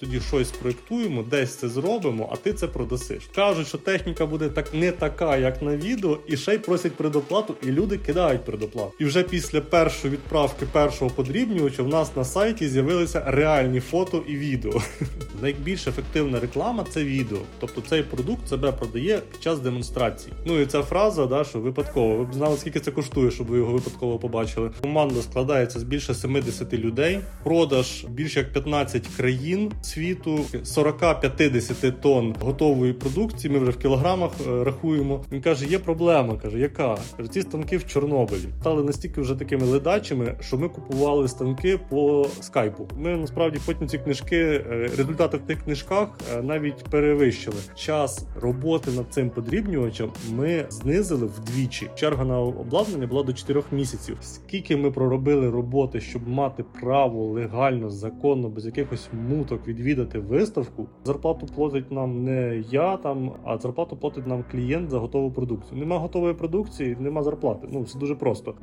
тоді щось проєктуємо, десь це зробимо, а ти це продасиш. Кажуть, що техніка буде так не така, як на відео, і ще й просять предоплату, і люди кидають предоплату. І вже після першої відправки першого подрібнювача в нас на сайті з'явилися реальні фото і відео. Найбільш ефективна реклама це відео. Тобто цей продукт себе продає під час демонстрації. Ну і ця фраза, да, що випадково. Ви б знали, скільки це коштує, щоб ви його випадково побачили. Команда складається з більше 70 людей. Продаж більше як 15 країн світу, 40-50 тонн готової продукції. Ми вже в кілограмах е, рахуємо. Він каже: є проблема. каже, яка? Каже, ці станки в Чорнобилі стали настільки вже такими ледачими, що ми купували станки по скайпу. Ми насправді потім ці книжки, е, результати в тих книжках е, навіть перевищили. Час роботи над цим подрібнювачем ми знизили вдвічі. Черга на обладнання була до 4 місяців. Скільки ми проробили роботи, щоб мати право легально, законно, без якихось муток відвідати виставку. Зарплату платить нам не я там, а зарплату платить нам клієнт за готову продукцію. Нема готової продукції, нема зарплати. Ну все дуже просто.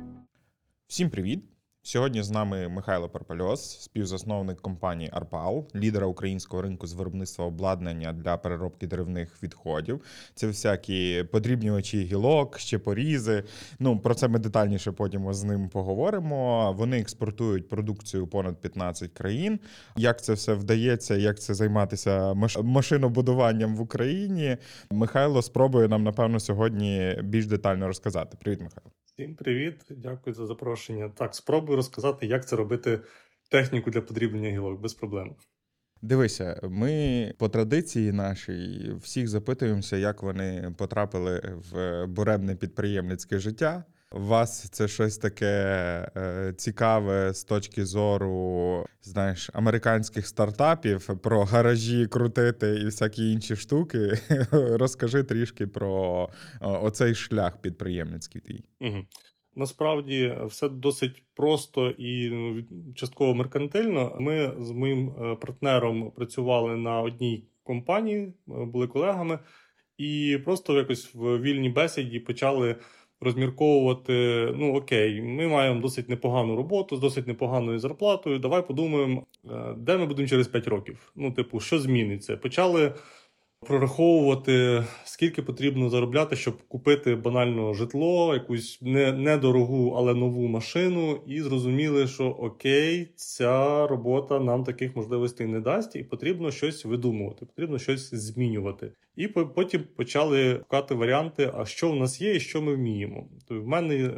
Всім привіт! Сьогодні з нами Михайло Парпальос, співзасновник компанії Арпал, лідера українського ринку з виробництва обладнання для переробки деревних відходів. Це всякі подрібнювачі гілок, щепорізи. Ну про це ми детальніше потім з ним поговоримо. Вони експортують продукцію понад 15 країн. Як це все вдається, як це займатися машинобудуванням в Україні? Михайло спробує нам напевно сьогодні більш детально розказати. Привіт, Михайло. Всім привіт, дякую за запрошення. Так, спробую розказати, як це робити техніку для подрібнення гілок без проблем. Дивися, ми по традиції нашій всіх запитуємося, як вони потрапили в буремне підприємницьке життя. Вас це щось таке е, цікаве з точки зору, знаєш, американських стартапів про гаражі крутити і всякі інші штуки. Розкажи трішки про оцей шлях підприємницький твій. Насправді все досить просто і частково меркантильно. Ми з моїм е, партнером працювали на одній компанії, е, були колегами, і просто якось в вільній бесіді почали розмірковувати: ну окей, ми маємо досить непогану роботу з досить непоганою зарплатою. Давай подумаємо, е, де ми будемо через 5 років. Ну, типу, що зміниться? Почали прораховувати, скільки потрібно заробляти, щоб купити банально житло, якусь не, недорогу, але нову машину, і зрозуміли, що окей, ця робота нам таких можливостей не дасть, і потрібно щось видумувати, потрібно щось змінювати. І потім почали шукати варіанти, а що в нас є і що ми вміємо. Тобто в мене е,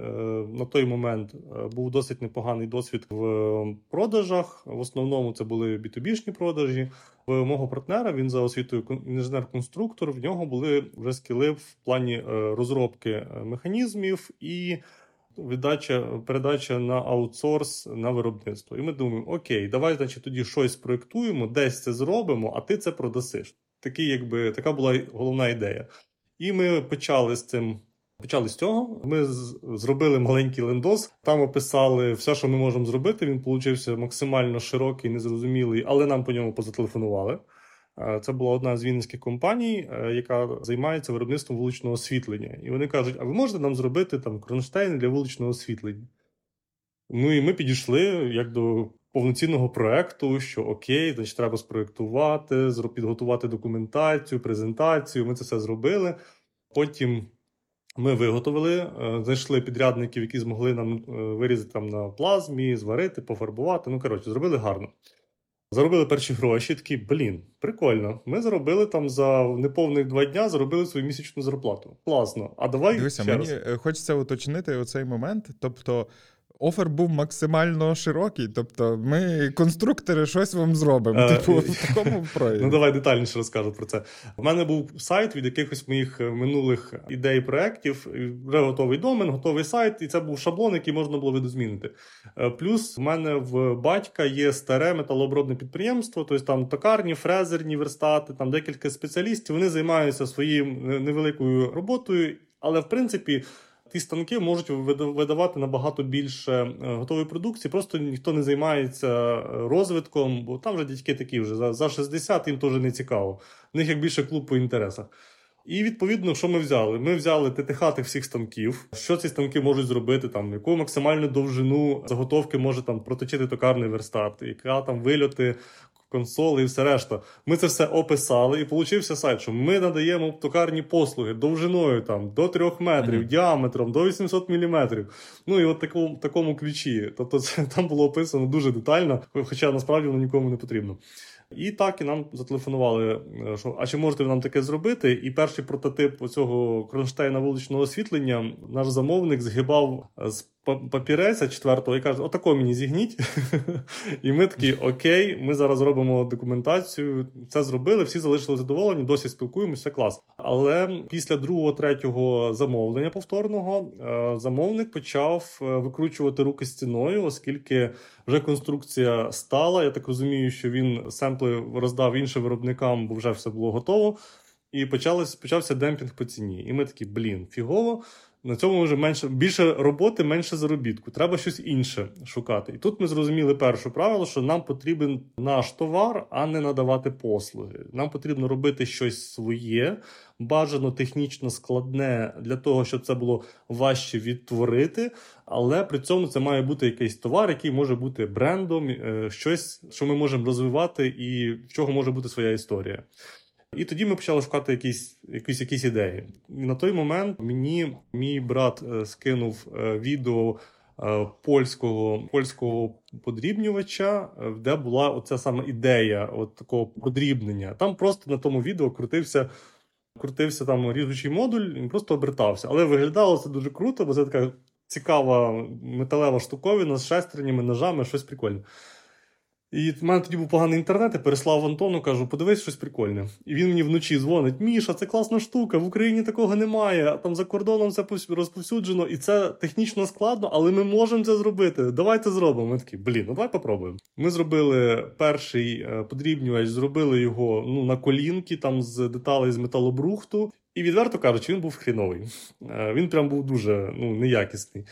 на той момент е, був досить непоганий досвід в продажах. В основному це були B2B-шні продажі. Мого партнера він за освітою інженер-конструктор. В нього були вже скіли в плані е, розробки механізмів і віддача передача на аутсорс на виробництво. І ми думаємо, окей, давай, значить, тоді щось проєктуємо, десь це зробимо, а ти це продасиш такий, якби така була головна ідея. І ми почали з цим. Почали з цього. Ми зробили маленький лендос. Там описали все, що ми можемо зробити. Він получився максимально широкий, незрозумілий, але нам по ньому позателефонували. Це була одна з вінницьких компаній, е, яка займається виробництвом вуличного освітлення. І вони кажуть: а ви можете нам зробити там кронштейни для вуличного освітлення? Ну і ми підійшли як до повноцінного проекту, що окей, значить, треба спроектувати, підготувати документацію, презентацію. Ми це все зробили. Потім ми виготовили, е, знайшли підрядників, які змогли нам е, вирізати там на плазмі, зварити, пофарбувати. Ну, коротше, зробили гарно. Заробили перші гроші, такі, блін, прикольно. Ми заробили там за неповних два дня, заробили свою місячну зарплату. Класно. А давай. Дивися, ще мені раз. хочеться уточнити оцей момент. Тобто, Офер був максимально широкий, тобто ми, конструктори, щось вам зробимо. Е, типу, в такому прояві. Ну давай детальніше розкажу про це. У мене був сайт від якихось моїх е, минулих ідей проєктів, вже готовий домен, готовий сайт, і це був шаблон, який можна було видозмінити. Е, плюс в мене в батька є старе металообробне підприємство, тобто там токарні, фрезерні верстати, там декілька спеціалістів. Вони займаються своєю невеликою роботою, але в принципі ті станки можуть видавати набагато більше е, готової продукції. Просто ніхто не займається е, розвитком, бо там вже дядьки такі вже за 60 їм теж не цікаво. В них як більше клуб по інтересах. І відповідно, що ми взяли? Ми взяли ТТХ тих всіх станків, що ці станки можуть зробити, там яку максимальну довжину заготовки може там проточити токарний верстат, яка там вильоти консоли і все решта. Ми це все описали, і получився сайт, що ми надаємо токарні послуги довжиною там до 3 метрів, mm-hmm. діаметром до 800 міліметрів. Ну і от такому такому ключі. Тобто, це там було описано дуже детально, хоча насправді воно нікому не потрібно. І так і нам зателефонували, е, що а чи можете ви нам таке зробити? І перший прототип цього кронштейна вуличного освітлення наш замовник згибав з папірець четвертого і каже: Отако мені зігніть. І ми такі, окей, ми зараз зробимо документацію. Це зробили, всі залишили задоволені, досі спілкуємося, клас. Але після другого, третього замовлення повторного е, замовник почав е, викручувати руки стіною, оскільки вже конструкція стала. Я так розумію, що він семпли роздав іншим виробникам, бо вже все було готово. І почалось, почався демпінг по ціні. І ми такі, блін, фігово. На цьому вже менше більше роботи, менше заробітку. Треба щось інше шукати. І тут ми зрозуміли перше правило, що нам потрібен наш товар, а не надавати послуги. Нам потрібно робити щось своє, бажано технічно складне для того, щоб це було важче відтворити. Але при цьому це має бути якийсь товар, який може бути брендом, е, щось, що ми можемо розвивати, і в чого може бути своя історія. І тоді ми почали шукати якісь якісь, якісь ідеї. І на той момент мені мій брат е, скинув е, відео е, польського польського подрібнювача, де була оця сама ідея от такого подрібнення. Там просто на тому відео крутився. Крутився там ріжучий модуль, він просто обертався. Але виглядало це дуже круто, бо це така цікава металева штуковина з шестернями, ножами, щось прикольне. І в мене тоді був поганий інтернет, я переслав Антону, кажу, подивись щось прикольне. І він мені вночі дзвонить: Міша, це класна штука, в Україні такого немає, а там за кордоном це розповсюджено, і це технічно складно, але ми можемо це зробити. Давай це зробимо. Ми такі, блін, ну давай попробуємо. Ми зробили перший е, подрібнювач, зробили його ну, на колінки, там з деталей з металобрухту. І відверто кажучи, він був хріновий. Е, він прям був дуже ну, неякісний.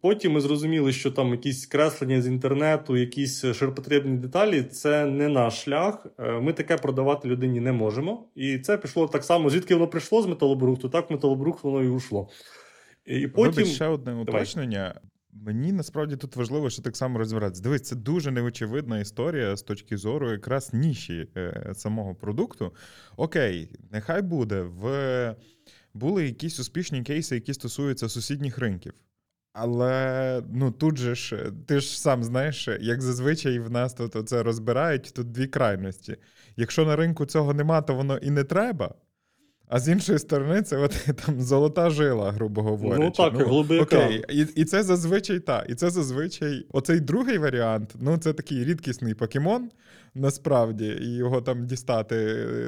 Потім ми зрозуміли, що там якісь креслення з інтернету, якісь ширпотребні деталі це не наш шлях. Е, ми таке продавати людині не можемо. І це пішло так само, звідки воно прийшло з металобрухту, так металобрухт воно і ушло. І потім... Вибач, ще одне уточнення. Мені насправді тут важливо, що так само розбиратися. Дивись, це дуже неочевидна історія з точки зору якраз ніші е, самого продукту. Окей, нехай буде в були якісь успішні кейси, які стосуються сусідніх ринків. Але ну тут же ж ти ж сам знаєш, як зазвичай в нас тут це розбирають тут дві крайності. Якщо на ринку цього нема, то воно і не треба. А з іншої сторони, це от там золота жила, грубо говорячи. Ну так, ну, глибика. Окей, і і це зазвичай так. І це зазвичай оцей другий варіант ну це такий рідкісний покемон, насправді, його там дістати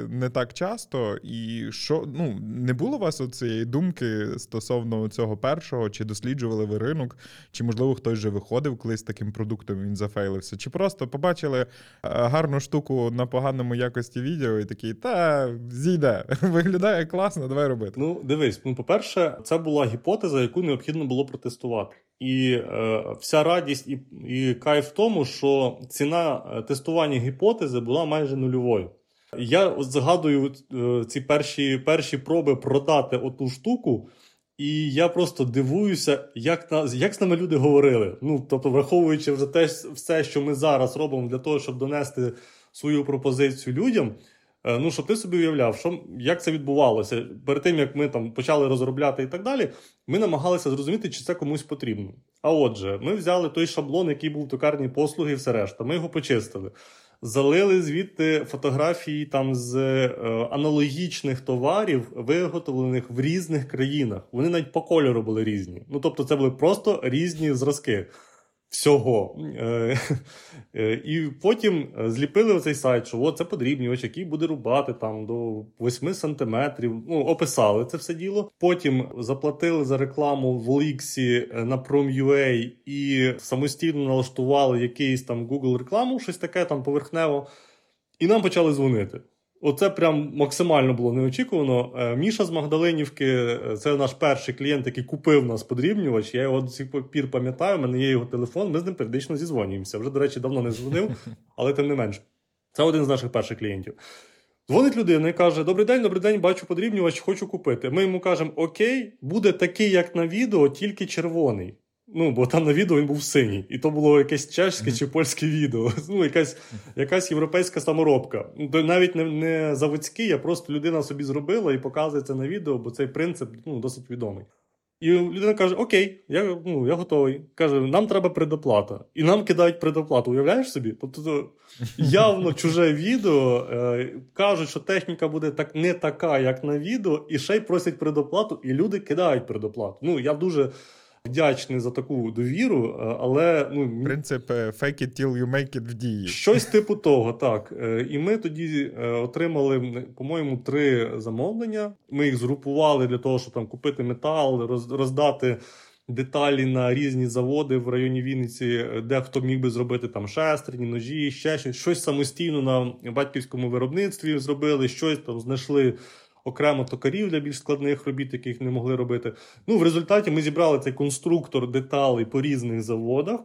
не так часто. І що ну не було у вас цієї думки стосовно цього першого, чи досліджували ви ринок, чи можливо хтось вже виходив колись таким продуктом, він зафейлився, чи просто побачили е, гарну штуку на поганому якості відео, і такий, та зійде, виглядає класно, давай робити. Ну, дивись, ну по-перше, це була гіпотеза, яку необхідно було протестувати. І е, вся радість і і кайф в тому, що ціна е, тестування гіпотези була майже нульовою. Я згадую е, ці перші перші проби продати оту штуку, і я просто дивуюся, як на як з нами люди говорили. Ну тобто, враховуючи вже те все, що ми зараз робимо для того, щоб донести свою пропозицію людям. Е, ну, щоб ти собі уявляв, що як це відбувалося перед тим, як ми там почали розробляти і так далі, ми намагалися зрозуміти, чи це комусь потрібно. А отже, ми взяли той шаблон, який був в токарні послуги, і все решта. Ми його почистили. Залили звідти фотографії там з е, аналогічних товарів, виготовлених в різних країнах. Вони навіть по кольору були різні. Ну тобто, це були просто різні зразки всього. Е, е, і потім зліпили оцей сайт, що от це подрібнювач, який буде рубати там до 8 сантиметрів. Ну, описали це все діло. Потім заплатили за рекламу в Оліксі е, на Prom.ua і самостійно налаштували якийсь там Google рекламу, щось таке там поверхнево. І нам почали дзвонити. Оце прям максимально було неочікувано. Е, Міша з Магдалинівки, е, це наш перший клієнт, який купив нас подрібнювач. Я його до сих пір пам'ятаю, у мене є його телефон, ми з ним періодично зізвонюємося. Вже, до речі, давно не дзвонив, але тим не менш. Це один з наших перших клієнтів. Дзвонить людина і каже: Добрий день, добрий день, бачу подрібнювач, хочу купити. Ми йому кажемо: Окей, буде такий, як на відео, тільки червоний. Ну, бо там на відео він був синій, і то було якесь чешське чи польське відео. Ну, якась якась європейська саморобка. Навіть не не заводський, а просто людина собі зробила і показує це на відео, бо цей принцип ну, досить відомий. І людина каже: Окей, я ну, я готовий. Каже, нам треба предоплата. І нам кидають предоплату. Уявляєш собі? Тобто явно чуже відео. Е, кажуть, що техніка буде так не така, як на відео, і ще й просять предоплату, і люди кидають предоплату. Ну, я дуже вдячний за таку довіру, е, але ну принцип е, fake it till you make it в дії. Щось типу того, так. Е, і ми тоді отримали, по-моєму, три замовлення. Ми їх згрупували для того, щоб там купити метал, роздати. Деталі на різні заводи в районі Вінниці, де хто міг би зробити там шестерні, ножі, ще щось щось самостійно на батьківському виробництві зробили, щось там знайшли окремо токарів для більш складних робіт, яких не могли робити. Ну, в результаті ми зібрали цей конструктор деталей по різних заводах.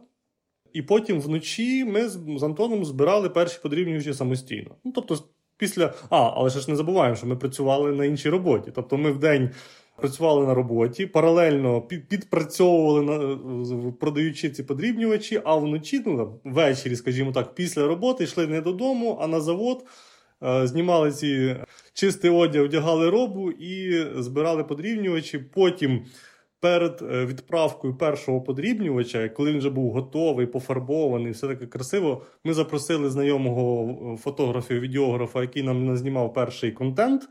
І потім вночі ми з Антоном збирали перші подрібнювачі самостійно. Ну, тобто, після. А, але ще ж не забуваємо, що ми працювали на іншій роботі. Тобто, ми в день працювали на роботі, паралельно підпрацьовували на продаючи ці подрібнювачі, а вночі, ну ввечері, скажімо так, після роботи йшли не додому, а на завод. Е, знімали ці чистий одяг, вдягали робу і збирали подрібнювачі. Потім. Перед е, відправкою першого подрібнювача, коли він вже був готовий, пофарбований, все таке красиво, ми запросили знайомого е, фотографа, відеографа, який нам знімав перший контент.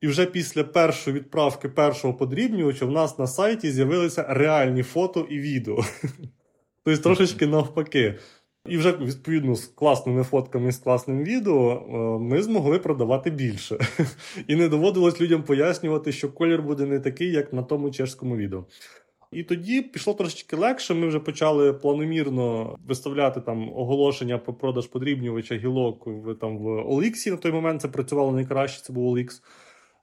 І вже після першої відправки першого подрібнювача в нас на сайті з'явилися реальні фото і відео. Тобто трошечки навпаки. І вже відповідно з класними фотками з класним відео е, ми змогли продавати більше. І не доводилось людям пояснювати, що колір буде не такий, як на тому чешському відео. І тоді пішло трошечки легше. Ми вже почали планомірно виставляти там оголошення про продаж подрібнювача гілок в там в OLX. На той момент це працювало найкраще, це був OLX.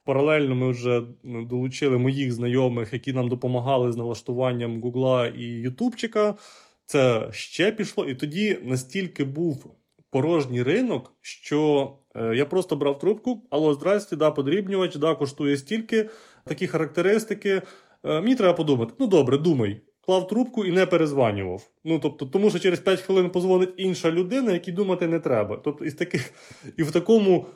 Паралельно ми вже долучили моїх знайомих, які нам допомагали з налаштуванням Гугла і Ютубчика це ще пішло, і тоді настільки був порожній ринок, що е, я просто брав трубку, алло, здрасте, да, подрібнювач, да, коштує стільки, такі характеристики. Е, мені треба подумати. Ну добре, думай. Клав трубку і не перезванював. Ну тобто, тому що через 5 хвилин позвонить інша людина, якій думати не треба. Тобто, із таких і в такому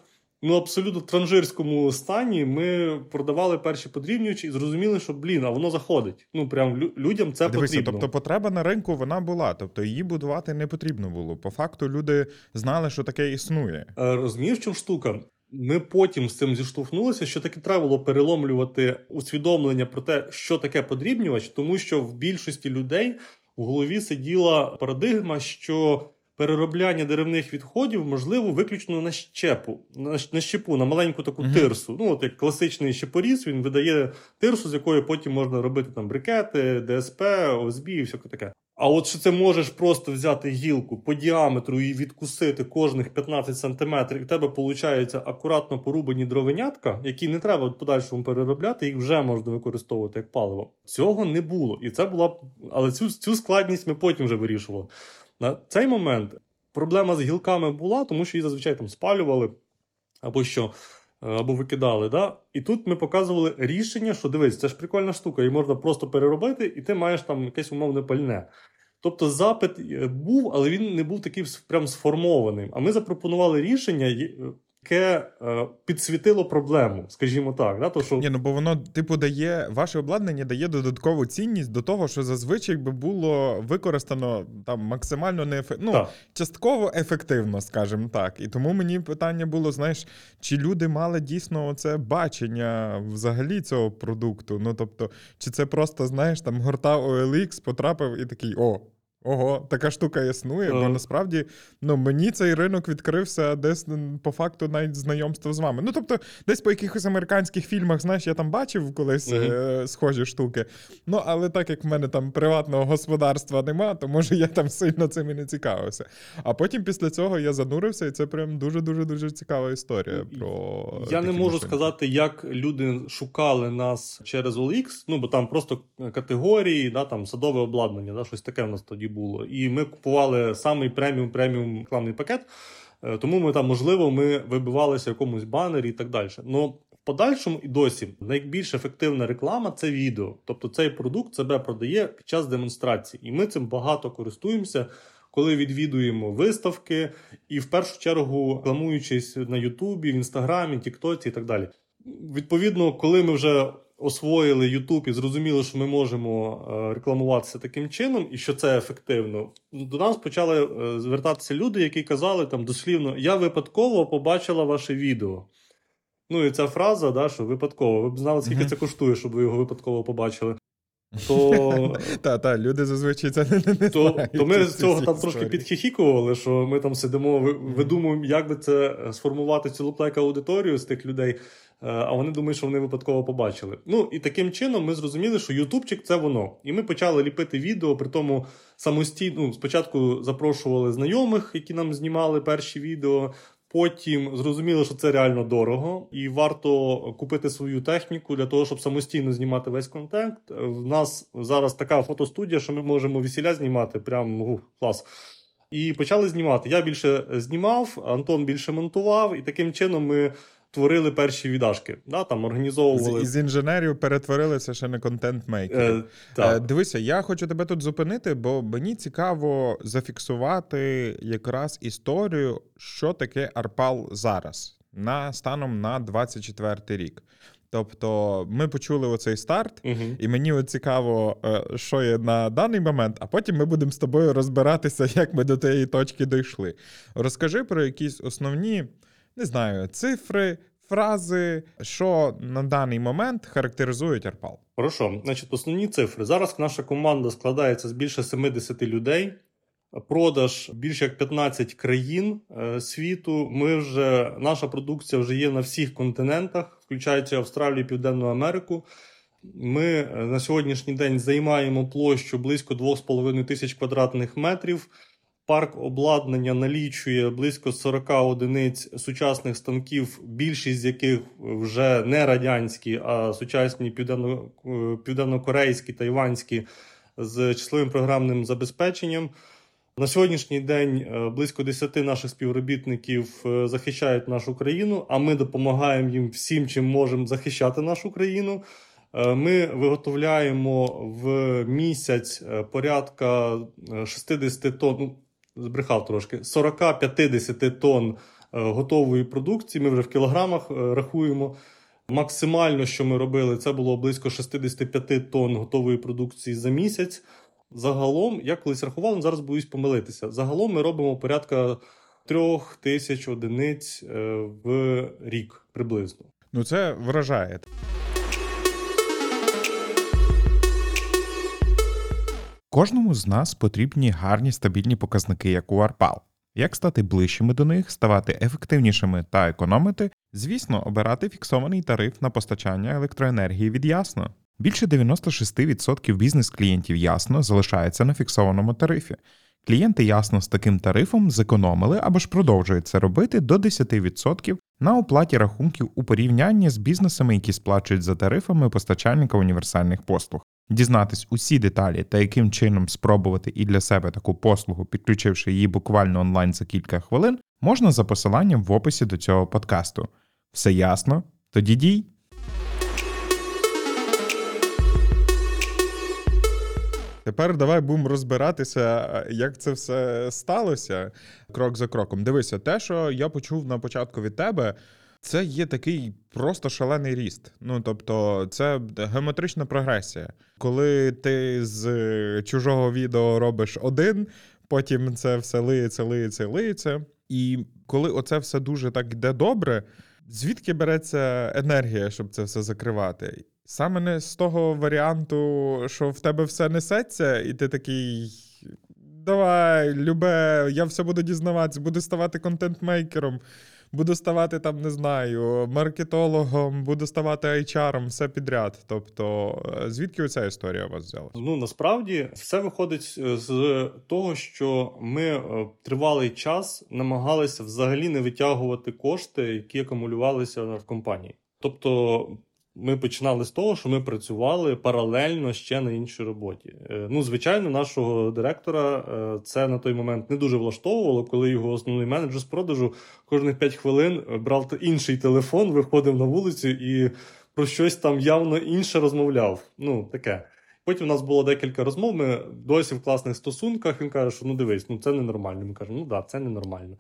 ну абсолютно транжирському стані ми продавали перші подрівнювачі і зрозуміли, що блін, а воно заходить. Ну прям людям це Дивися, потрібно. Тобто, потреба на ринку вона була. Тобто її будувати не потрібно було. По факту люди знали, що таке існує. Е, розумієш, чому штука? Ми потім з цим зіштовхнулися, що таки треба було переломлювати усвідомлення про те, що таке подрібнювач, тому що в більшості людей в голові сиділа парадигма, що переробляння деревних відходів можливо виключно на щепу, на, щепу, на маленьку таку uh-huh. тирсу. Ну, от як класичний щепоріз, він видає тирсу, з якої потім можна робити там брикети, ДСП, ОСБ і все таке. А от що це можеш просто взяти гілку по діаметру і відкусити кожних 15 сантиметрів, і в тебе виходить акуратно порубані дровенятка, які не треба в подальшому переробляти, їх вже можна використовувати як паливо. Цього не було. І це була. Але цю цю складність ми потім вже вирішували. На цей момент проблема з гілками була, тому що її зазвичай там спалювали або що, е, або викидали. Да? І тут ми показували рішення, що дивись, це ж прикольна штука, її можна просто переробити, і ти маєш там якесь умовне пальне. Тобто запит е, був, але він не був такий прям сформованим. А ми запропонували рішення, яке е, підсвітило проблему, скажімо так. Да? То, що... Ні, ну бо воно, типу, дає ваше обладнання дає додаткову цінність до того, що зазвичай би було використано там максимально неефективно, ну, частково ефективно, скажімо так. І тому мені питання було: знаєш, чи люди мали дійсно це бачення взагалі цього продукту? Ну тобто, чи це просто знаєш, там гортав OLX, потрапив і такий о. Ого, така штука існує, бо насправді ну, мені цей ринок відкрився десь по факту навіть знайомство з вами. Ну, тобто, десь по якихось американських фільмах, знаєш, я там бачив колись uh-huh. е- схожі штуки. Ну, але так як в мене там приватного господарства нема, то може я там сильно цим і не цікавився. А потім після цього я занурився, і це прям дуже-дуже дуже цікава історія. про Я не можу машини. сказати, як люди шукали нас через OLX, ну бо там просто категорії, да, там садове обладнання, да, щось таке в нас тоді було. І ми купували самий преміум преміум рекламний пакет. Е, тому ми там, можливо, ми вибивалися в якомусь банері і так далі. Ну, в подальшому і досі найбільш ефективна реклама це відео. Тобто цей продукт себе продає під час демонстрації, і ми цим багато користуємося. Коли відвідуємо виставки, і в першу чергу рекламуючись на Ютубі, в Інстаграмі, Тіктоці і так далі. Відповідно, коли ми вже освоїли Ютуб і зрозуміли, що ми можемо е, рекламуватися таким чином, і що це ефективно, до нас почали е, звертатися люди, які казали там дослівно: я випадково побачила ваше відео. Ну і ця фраза, да, що випадково. Ви б знали, скільки це коштує, щоб ви його випадково побачили. То та, та, люди зазвичай це не, не то, знають, то ми з цього там історії. трошки підхихікували, що ми там сидимо, видумуємо, як би це сформувати цю луплайк аудиторію з тих людей. е, А вони думають, що вони випадково побачили. Ну і таким чином ми зрозуміли, що Ютубчик це воно. І ми почали ліпити відео, при тому самостійно. Ну, спочатку запрошували знайомих, які нам знімали перші відео. Потім зрозуміли, що це реально дорого, і варто купити свою техніку для того, щоб самостійно знімати весь контент. В нас зараз така фотостудія, що ми можемо весіля знімати. Прям ух, клас. І почали знімати. Я більше знімав, Антон більше монтував, і таким чином ми творили перші віддашки. Да, там організовували. З, із інженерів перетворилися ще на контент-мейкерів. Е. Е, Дивися, я хочу тебе тут зупинити, бо мені цікаво зафіксувати якраз історію, що таке Арпал зараз, на станом на 24 рік. Тобто, ми почули оцей старт, Угу. і мені от цікаво, е, що є на даний момент, а потім ми будемо з тобою розбиратися, як ми до тієї точки дійшли. Розкажи про якісь основні, не знаю, цифри, фрази, що на даний момент характеризують Арпал. Хорошо, значить, основні цифри. Зараз наша команда складається з більше 70 людей. Продаж більше як 15 країн е, світу. Ми вже наша продукція вже є на всіх континентах, включаючи Австралію, Південну Америку. Ми е, на сьогоднішній день займаємо площу близько 2,5 тисяч квадратних метрів. Парк обладнання налічує близько 40 одиниць сучасних станків, більшість з яких вже не радянські, а сучасні південно, е, південнокорейські, тайванські з числовим програмним забезпеченням. На сьогоднішній день е, близько 10 наших співробітників е, захищають нашу країну, а ми допомагаємо їм всім, чим можемо захищати нашу країну. Ми виготовляємо в місяць порядка е, 60 тонн, ну, збрехав трошки, 40-50 тонн е, готової продукції. Ми вже в кілограмах е, рахуємо. Максимально, що ми робили, це було близько 65 тонн готової продукції за місяць. Загалом, я колись рахував, зараз боюсь помилитися. Загалом ми робимо порядка трьох тисяч одиниць е, в рік приблизно. Ну, це вражає. Кожному з нас потрібні гарні стабільні показники, як у Арпал. Як стати ближчими до них, ставати ефективнішими та економити, звісно, обирати фіксований тариф на постачання електроенергії від Ясно. Більше 96% бізнес-клієнтів Ясно залишаються на фіксованому тарифі. Клієнти ясно з таким тарифом зекономили або ж продовжують це робити до 10% на оплаті рахунків у порівнянні з бізнесами, які сплачують за тарифами постачальника універсальних послуг. Дізнатись усі деталі та яким чином спробувати і для себе таку послугу, підключивши її буквально онлайн за кілька хвилин, можна за посиланням в описі до цього подкасту. Все ясно? Тоді дій! Тепер давай будемо розбиратися, як це все сталося крок за кроком. Дивися, те, що я почув на початку від тебе, це є такий просто шалений ріст. Ну тобто, це геометрична прогресія. Коли ти з чужого відео робиш один, потім це все лиється, лиється, лиється. І коли оце все дуже так йде добре, звідки береться енергія, щоб це все закривати? Саме не з того варіанту, що в тебе все несеться, і ти такий. Давай, любе, я все буду дізнаватися, буду ставати контент-мейкером, буду ставати там, не знаю, маркетологом, буду ставати HR, все підряд. Тобто, звідки оця історія у вас взяла? Ну насправді все виходить з того, що ми е, тривалий час намагалися взагалі не витягувати кошти, які акумулювалися в компанії. Тобто ми починали з того, що ми працювали паралельно ще на іншій роботі. Е, ну, звичайно, нашого директора е, це на той момент не дуже влаштовувало, коли його основний менеджер з продажу кожних 5 хвилин брав інший телефон, виходив на вулицю і про щось там явно інше розмовляв. Ну, таке. Потім у нас було декілька розмов. Ми досі в класних стосунках. Він каже, що ну дивись, ну це ненормально. Ми кажемо, ну да, це ненормально.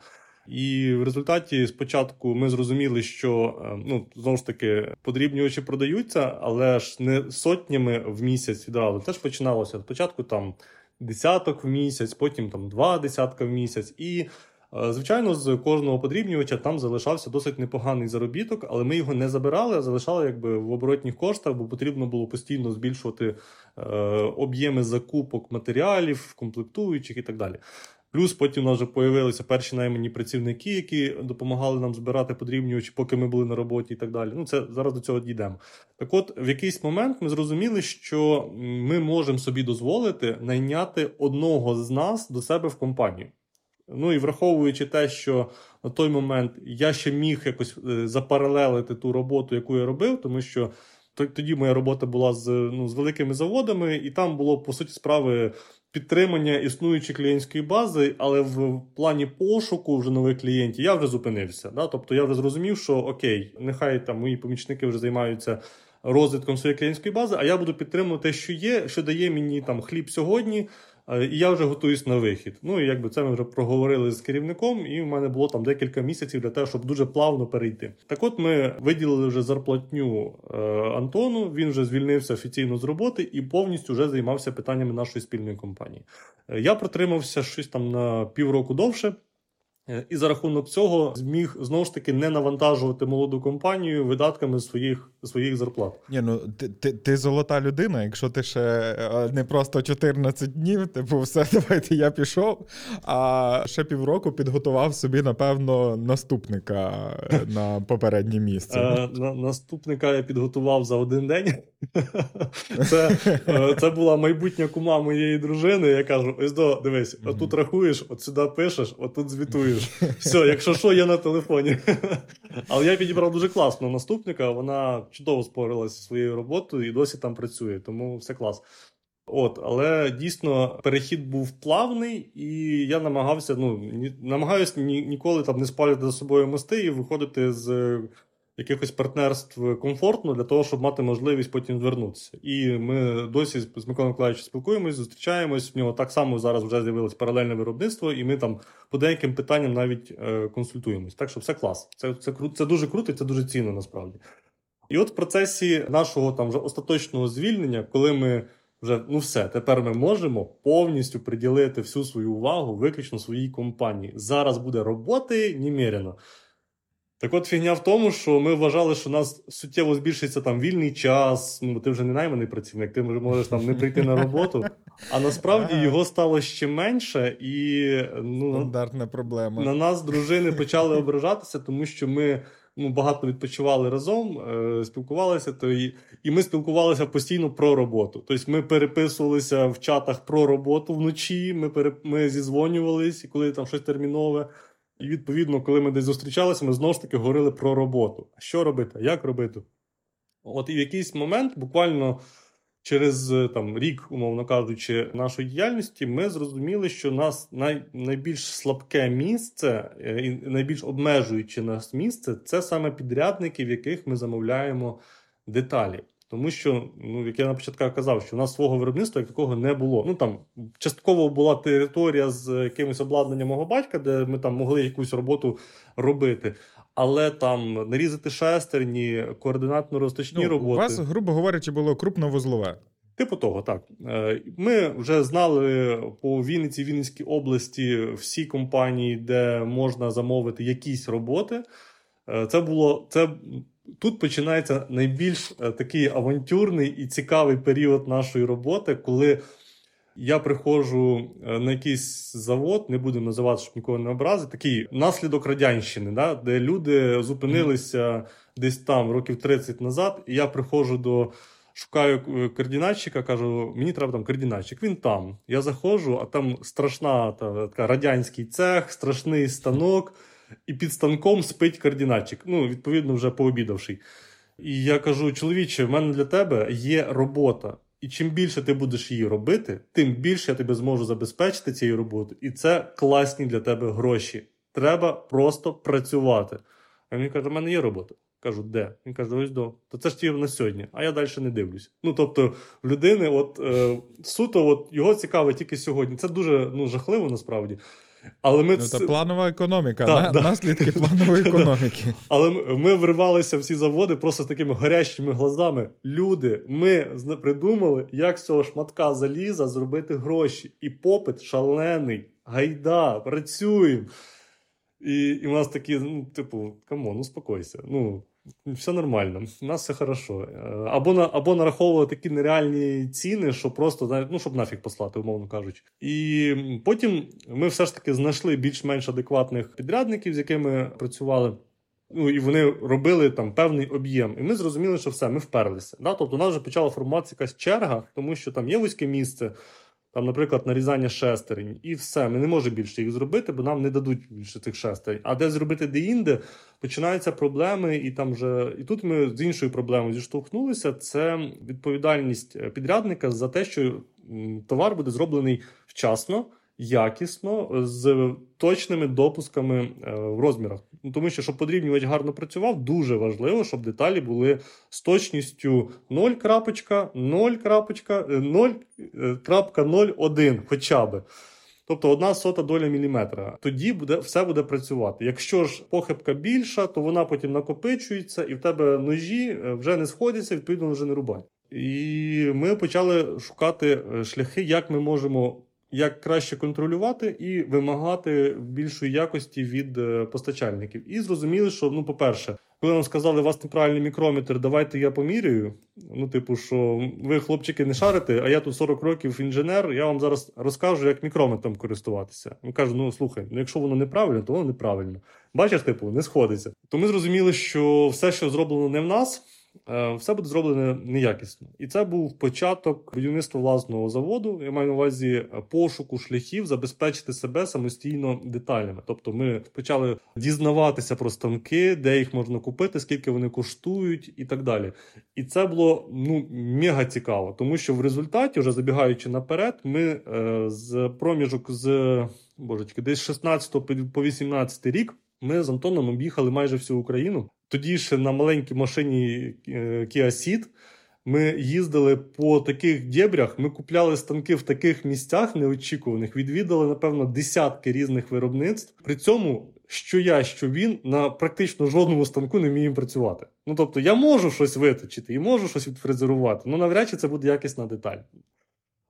І в результаті спочатку ми зрозуміли, що е, ну знову ж таки подрібнювачі продаються, але ж не сотнями в місяць відразу. Теж починалося спочатку там десяток в місяць, потім там два десятка в місяць. І, е, звичайно, з кожного подрібнювача там залишався досить непоганий заробіток, але ми його не забирали, а залишали якби в оборотніх коштах, бо потрібно було постійно збільшувати е, об'єми закупок матеріалів, комплектуючих і так далі. Плюс потім у нас вже появилися перші наймані працівники, які допомагали нам збирати подрібнювачі, поки ми були на роботі і так далі. Ну, це зараз до цього дійдемо. Так от, в якийсь момент ми зрозуміли, що ми можемо собі дозволити найняти одного з нас до себе в компанію. Ну і враховуючи те, що на той момент я ще міг якось е, запаралелити ту роботу, яку я робив, тому що тоді моя робота була з ну, з великими заводами, і там було по суті справи підтримання існуючої клієнтської бази, але в плані пошуку вже нових клієнтів я вже зупинився. Да? Тобто я вже зрозумів, що окей, нехай там мої помічники вже займаються розвитком своєї клієнтської бази, а я буду підтримувати те, що є, що дає мені там хліб сьогодні. Е, і я вже готуюсь на вихід. Ну і якби це ми вже проговорили з керівником, і в мене було там декілька місяців для того, щоб дуже плавно перейти. Так, от ми виділили вже зарплатню е, Антону. Він вже звільнився офіційно з роботи і повністю вже займався питаннями нашої спільної компанії. Е, я протримався щось там на півроку довше. Е, і за рахунок цього зміг знову ж таки не навантажувати молоду компанію видатками своїх своїх зарплат. Ні, ну ти ти, ти золота людина. Якщо ти ще е, не просто 14 днів, типу, все, давайте я пішов. А ще півроку підготував собі, напевно, наступника е, на попереднє місце. Наступника я підготував за один день. Це це була майбутня кума моєї дружини. Я кажу: ось до дивись, отут рахуєш, от сюди пишеш, отут звітуєш чуєш. Все, якщо що, я на телефоні. Але я підібрав дуже класного наступника. Вона чудово спорилася зі своєю роботою і досі там працює, тому все клас. От, але дійсно перехід був плавний, і я намагався. Ну намагаюся ні, ніколи там не спалювати за собою мости і виходити з якихось партнерств комфортно для того, щоб мати можливість потім звернутися. І ми досі з Миколою Миколаївичем спілкуємось, зустрічаємось. В нього так само зараз вже з'явилось паралельне виробництво, і ми там по деяким питанням навіть е, консультуємось. Так що все клас. Це це, це дуже круто і це дуже цінно насправді. І от в процесі нашого там вже остаточного звільнення, коли ми вже ну все, тепер ми можемо повністю приділити всю свою увагу виключно своїй компанії. Зараз буде роботи немерено. Так от фігня в тому, що ми вважали, що у нас суттєво збільшиться там вільний час. Ну, ти вже не найманий працівник, ти можеш там не прийти на роботу. А насправді його стало ще менше, і ну, стандартна проблема. На нас дружини почали ображатися, тому що ми ну, багато відпочивали разом, е, спілкувалися, то і, і ми спілкувалися постійно про роботу. Тобто ми переписувалися в чатах про роботу вночі. Ми пере, ми зізвонювались, коли там щось термінове. І відповідно, коли ми десь зустрічалися, ми знову ж таки говорили про роботу. Що робити, як робити? От і в якийсь момент, буквально через там рік, умовно кажучи, нашої діяльності, ми зрозуміли, що нас най, найбільш слабке місце е, і найбільш обмежуюче нас місце це саме підрядники, в яких ми замовляємо деталі. Тому що, ну як я на початку казав, що у нас свого виробництва як такого не було. Ну там частково була територія з якимось обладнанням мого батька, де ми там могли якусь роботу робити. Але там нарізати шестерні, координатно розточні ну, роботи. У вас, грубо говорячи, було крупновузлове. Типу того, так. Е, ми вже знали по Вінниці, Вінницькій області всі компанії, де можна замовити якісь роботи. Е, це було це Тут починається найбільш е, такий авантюрний і цікавий період нашої роботи, коли я приходжу е, на якийсь завод, не будемо називати, щоб нікого не образити, такий наслідок радянщини, да, де люди зупинилися десь там років 30 назад, і я приходжу до. Шукаю е, координатчика, кажу, мені треба там координатчик. Він там. Я заходжу, а там страшна та, така радянський цех, страшний станок і під станком спить координатчик. Ну, відповідно, вже пообідавший. І я кажу: чоловіче, в мене для тебе є робота. І чим більше ти будеш її робити, тим більше я тебе зможу забезпечити цією роботою. І це класні для тебе гроші. Треба просто працювати. А він каже: у мене є робота. Кажу, де? Він каже, ось до. То це ж ті на сьогодні, а я далі не дивлюсь. Ну тобто, в людини, от е, суто, от його цікавить тільки сьогодні. Це дуже ну, жахливо насправді. Але ми ну, це планова економіка, да, на, да. наслідки планової економіки. Але ми, ми вривалися в ці заводи просто такими горящими глазами. Люди, ми придумали, як з цього шматка заліза зробити гроші. І попит шалений, гайда, працюємо. І і у нас такі, ну, типу, come on, успокойся. Ну, все нормально, у нас все хорошо. Е, або на або нараховували такі нереальні ціни, що просто ну, щоб нафіг послати, умовно кажучи. І потім ми все ж таки знайшли більш-менш адекватних підрядників, з якими працювали. Ну і вони робили там певний об'єм. І ми зрозуміли, що все, ми вперлися. Да? Тобто у нас вже почала формуватися якась черга, тому що там є вузьке місце там, наприклад, нарізання шестерень, і все. Ми не можемо більше їх зробити, бо нам не дадуть більше цих шестерень. А де зробити де-інде, починаються проблеми, і там вже і тут ми з іншою проблемою зіштовхнулися. Це відповідальність е, підрядника за те, що товар буде зроблений вчасно якісно, з точними допусками е, в розмірах. Ну, Тому що, щоб подрібнювач гарно працював, дуже важливо, щоб деталі були з точністю 0.0.0.01 е, е, хоча б. Тобто одна сота доля міліметра. Тоді буде все буде працювати. Якщо ж похибка більша, то вона потім накопичується, і в тебе ножі вже не сходяться, відповідно вже не рубають. І ми почали шукати шляхи, як ми можемо як краще контролювати і вимагати більшої якості від е, постачальників. І зрозуміли, що ну, по-перше, коли нам сказали, у вас неправильний мікрометр, давайте я поміряю. Ну, типу, що ви, хлопчики, не шарите, а я тут 40 років інженер. Я вам зараз розкажу, як мікрометром користуватися. Він каже: ну слухай, ну якщо воно неправильно, то воно неправильно. Бачиш, типу, не сходиться. То ми зрозуміли, що все, що зроблено не в нас. Е, все буде зроблене неякісно. І це був початок будівництва власного заводу. Я маю на увазі е, пошуку шляхів забезпечити себе самостійно деталями. Тобто, ми почали дізнаватися про станки, де їх можна купити, скільки вони коштують, і так далі. І це було ну мега цікаво, тому що в результаті, вже забігаючи наперед, ми е, з проміжок з божечки, десь 16 по 18 рік. Ми з Антоном об'їхали майже всю Україну. Тоді ще на маленькій машині е, Kia Ceed ми їздили по таких дєбрях, ми купляли станки в таких місцях неочікуваних, відвідали, напевно, десятки різних виробництв. При цьому, що я, що він на практично жодному станку не вміє працювати. Ну тобто, я можу щось виточити і можу щось відфрезерувати, але навряд чи це буде якісна деталь.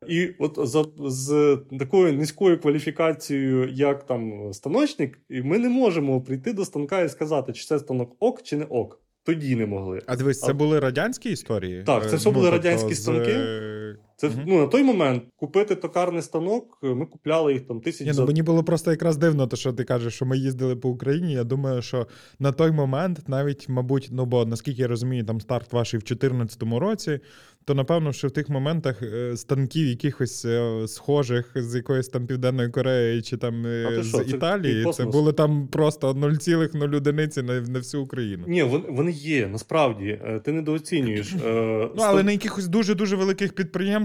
І от за з такою низькою кваліфікацією, як там станочник, ми не можемо прийти до станка і сказати, чи це станок ок, чи не ок. Тоді не могли. А дивись, це а... були радянські історії? Так, це все ну, були тобто радянські станки. Це угу. ну, на той момент купити токарний станок, ми купляли їх там тисяч. Ні, ну, Мені було просто якраз дивно, то, що ти кажеш, що ми їздили по Україні. Я думаю, що на той момент навіть, мабуть, ну бо наскільки я розумію, там старт ваший в 2014 році то напевно, що в тих моментах е, станків якихось е, схожих з якоїсь там Південної Кореї чи там е, з що, Італії, це, це були там просто 0,0 одиниці на, на всю Україну. Ні, вони, вони є, насправді. Ти недооцінюєш. Ну, але на якихось дуже-дуже великих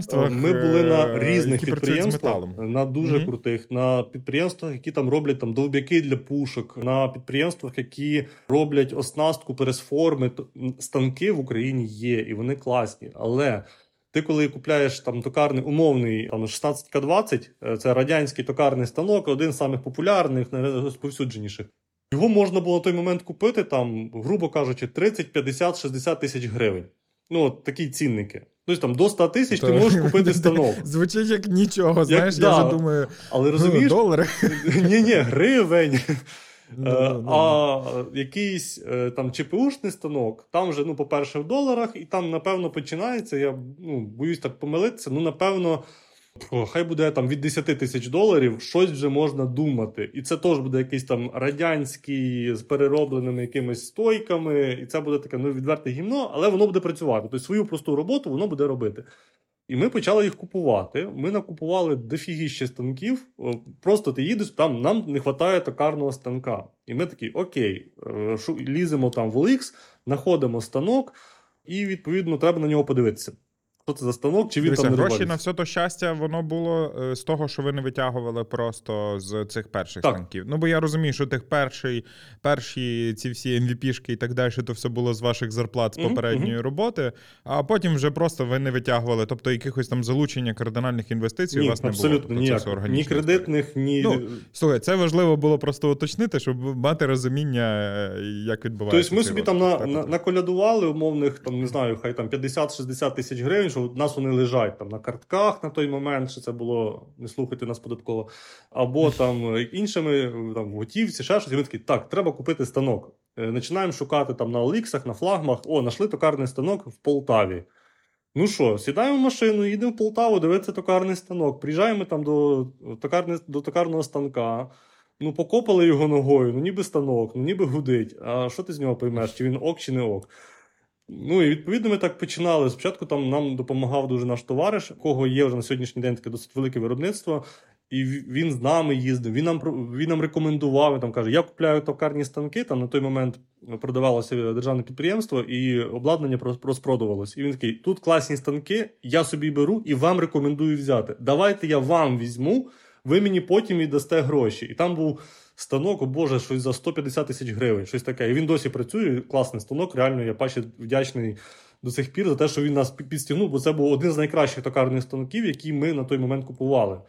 підприємствах. Ми були на різних підприємствах, на дуже mm-hmm. крутих, на підприємствах, які там роблять там довбяки для пушок, на підприємствах, які роблять оснастку пересформи. Станки в Україні є, і вони класні. Але але ти, коли купляєш там токарний умовний там 16К20, е, це радянський токарний станок, один з самих популярних, найрозповсюдженіших. Його можна було на той момент купити, там, грубо кажучи, 30, 50, 60 тисяч гривень. Ну, от такі цінники. Тобто там до 100 тисяч ти можеш купити станок. Звучить як нічого, знаєш, як, я да. вже думаю. Але розумієш, долари. Ні, ні, гривень. No, no, no. А якийсь е, там ЧПУшний станок, там вже, ну, по-перше, в доларах, і там, напевно, починається. Я ну, боюсь так помилитися. Ну, напевно, хай буде там від 10 тисяч доларів, щось вже можна думати. І це теж буде якийсь там радянський з переробленими якимись стойками, і це буде таке ну, відверте гімно, але воно буде працювати. Тобто свою просту роботу воно буде робити. І ми почали їх купувати. Ми накупували дофігіще станків. Просто ти їдеш, там нам не вистачає токарного станка. І ми такі, окей, е, ліземо там в OLX, знаходимо станок. і відповідно треба на нього подивитися. Що це за станок, чи він Дивіться, там не гроші на все то щастя, воно було е, з того, що ви не витягували просто з цих перших Так. станків. Ну бо я розумію, що тих перший, перші ці всі MVP-шки і так далі, то все було з ваших зарплат з Мгм, попередньої роботи, а потім вже просто ви не витягували. Тобто якихось там залучення кардинальних інвестицій у Ні, вас не абсолютно було. Тобто, це ніяк. Ні кредитних, ні. Ну, Слухай, це важливо було просто уточнити, щоб мати розуміння, е, як відбувається. Тобто ми цей собі там на, розвиток. на, наколядували умовних, там не знаю, хай там 50-60 тисяч гривень, що в нас вони лежать там на картках на той момент, що це було не слухайте нас податково, або там іншими там готівці, ще щось. І ми такі, так, треба купити станок. Е, Починаємо шукати там на Оліксах, на флагмах. О, знайшли токарний станок в Полтаві. Ну що, сідаємо в машину, їдемо в Полтаву, дивитися токарний станок. Приїжджаємо там до, токарни, до токарного станка. Ну, покопали його ногою, ну ніби станок, ну ніби гудить. А що ти з нього поймеш, чи він ок, чи не ок? Ну і відповідно ми так починали. Спочатку там нам допомагав дуже наш товариш, кого є вже на сьогоднішній день таке досить велике виробництво. І він з нами їздив, він нам він нам рекомендував. Там каже: я купляю токарні станки. Там на той момент продавалося державне підприємство, і обладнання розпродувалось. І він такий: тут класні станки, я собі беру і вам рекомендую взяти. Давайте я вам візьму, ви мені потім віддасте гроші. І там був станок, о Боже, щось за 150 тисяч гривень, щось таке. І він досі працює. Класний станок. Реально, я паче вдячний до сих пір за те, що він нас пі- підстігнув, бо це був один з найкращих токарних станків, які ми на той момент купували.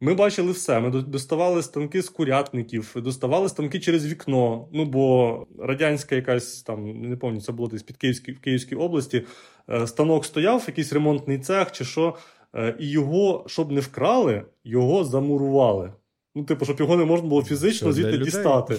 Ми бачили все. Ми доставали станки з курятників, доставали станки через вікно. Ну бо радянська якась там, не пам'ятаю, це було десь під Київській, в Київській області. е, Станок стояв, якийсь ремонтний цех чи що, е, і його, щоб не вкрали, його замурували. Ну, типу, щоб його не можна було фізично звідти дістати.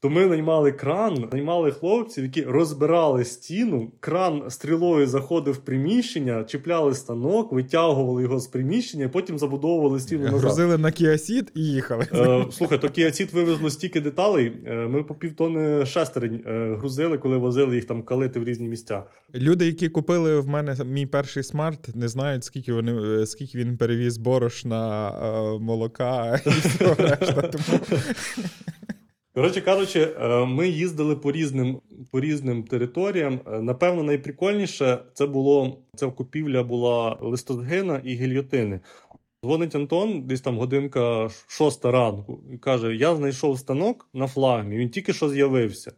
То ми наймали кран, наймали хлопців, які розбирали стіну. Кран стрілою заходив в приміщення, чіпляли станок, витягували його з приміщення, потім забудовували стіну назад. Грузили на кіасід і їхали. Е, слухай, то Кіацід вивезло стільки деталей. е, Ми по півтони шестерень е, грузили, коли возили їх там калити в різні місця. Люди, які купили в мене мій перший смарт, не знають, скільки вони е, скільки він перевіз борошна, молока і всього решта. Тому Коротше кажучи, е, ми їздили по різним, по різним територіям. Е, Напевно, найприкольніше це було ця купівля була листогена і гільйотини. Дзвонить Антон, десь там годинка шоста ранку, і каже: Я знайшов станок на флагмі. Він тільки що з'явився.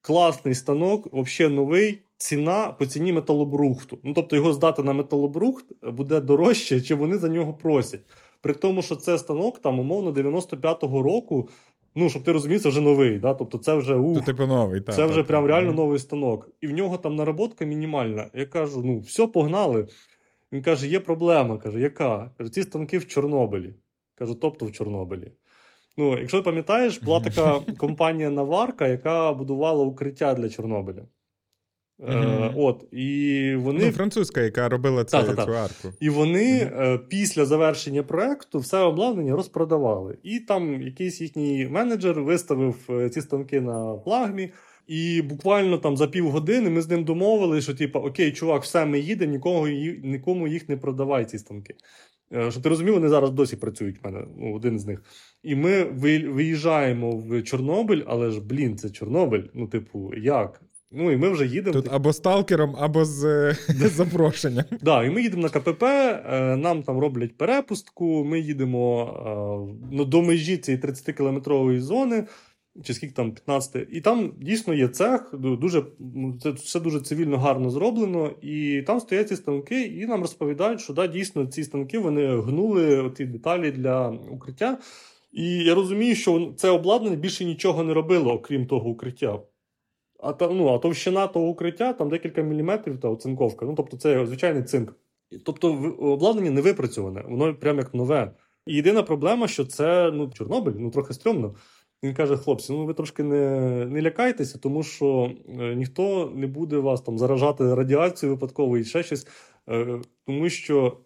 Класний станок, взагалі новий. Ціна по ціні металобрухту. Ну тобто його здати на металобрухт буде дорожче, чи вони за нього просять. При тому, що це станок там умовно 95-го року. Ну, щоб ти розумів, це вже новий. Да? Тобто це вже ух, типу новий. та, це та, вже та. прям реально новий станок. І в нього там наработка мінімальна. Я кажу: ну, все, погнали. Він каже: є проблема. Каже, яка? Каже, ці станки в Чорнобилі. Кажу, тобто в Чорнобилі. Ну, якщо ти пам'ятаєш, була така компанія Наварка, яка будувала укриття для Чорнобиля. Е, Мгм. от, і вони Ну, французька, яка робила цю, цю арку. і вони е, після завершення проекту все обладнання розпродавали. І там якийсь їхній менеджер виставив е, ці станки на флагмі. І буквально там за півгодини ми з ним домовилися, що типу, окей, чувак, все, ми їдемо, нікого нікому їх не продавай, ці станки. Е, Щоб ти розумів, вони зараз досі працюють в мене, ну, один з них. І ми ви- виїжджаємо в Чорнобиль, але ж, блін, це Чорнобиль. Ну, типу, як? Ну і ми вже їдемо. Тут або сталкером, або з запрошенням. Да, і ми їдемо на КПП, е, нам там роблять перепустку. Ми їдемо е, ну, до межі цієї 30-кілометрової зони, чи скільки там 15. І там дійсно є цех, дуже, ну, це все дуже цивільно гарно зроблено. І там стоять ці станки, і нам розповідають, що да, дійсно ці станки вони гнули ті деталі для укриття. І я розумію, що це обладнання більше нічого не робило, окрім того укриття. А, ну, а товщина того укриття там декілька міліметрів та оцинковка. Ну, тобто, це звичайний цинк. Тобто, обладнання не випрацьоване, воно прям як нове. І єдина проблема, що це ну, Чорнобиль, ну трохи стрьомно. Він каже: хлопці, ну ви трошки не, не лякайтеся, тому що е, ніхто не буде вас там заражати радіацією випадково і ще щось. Е, тому що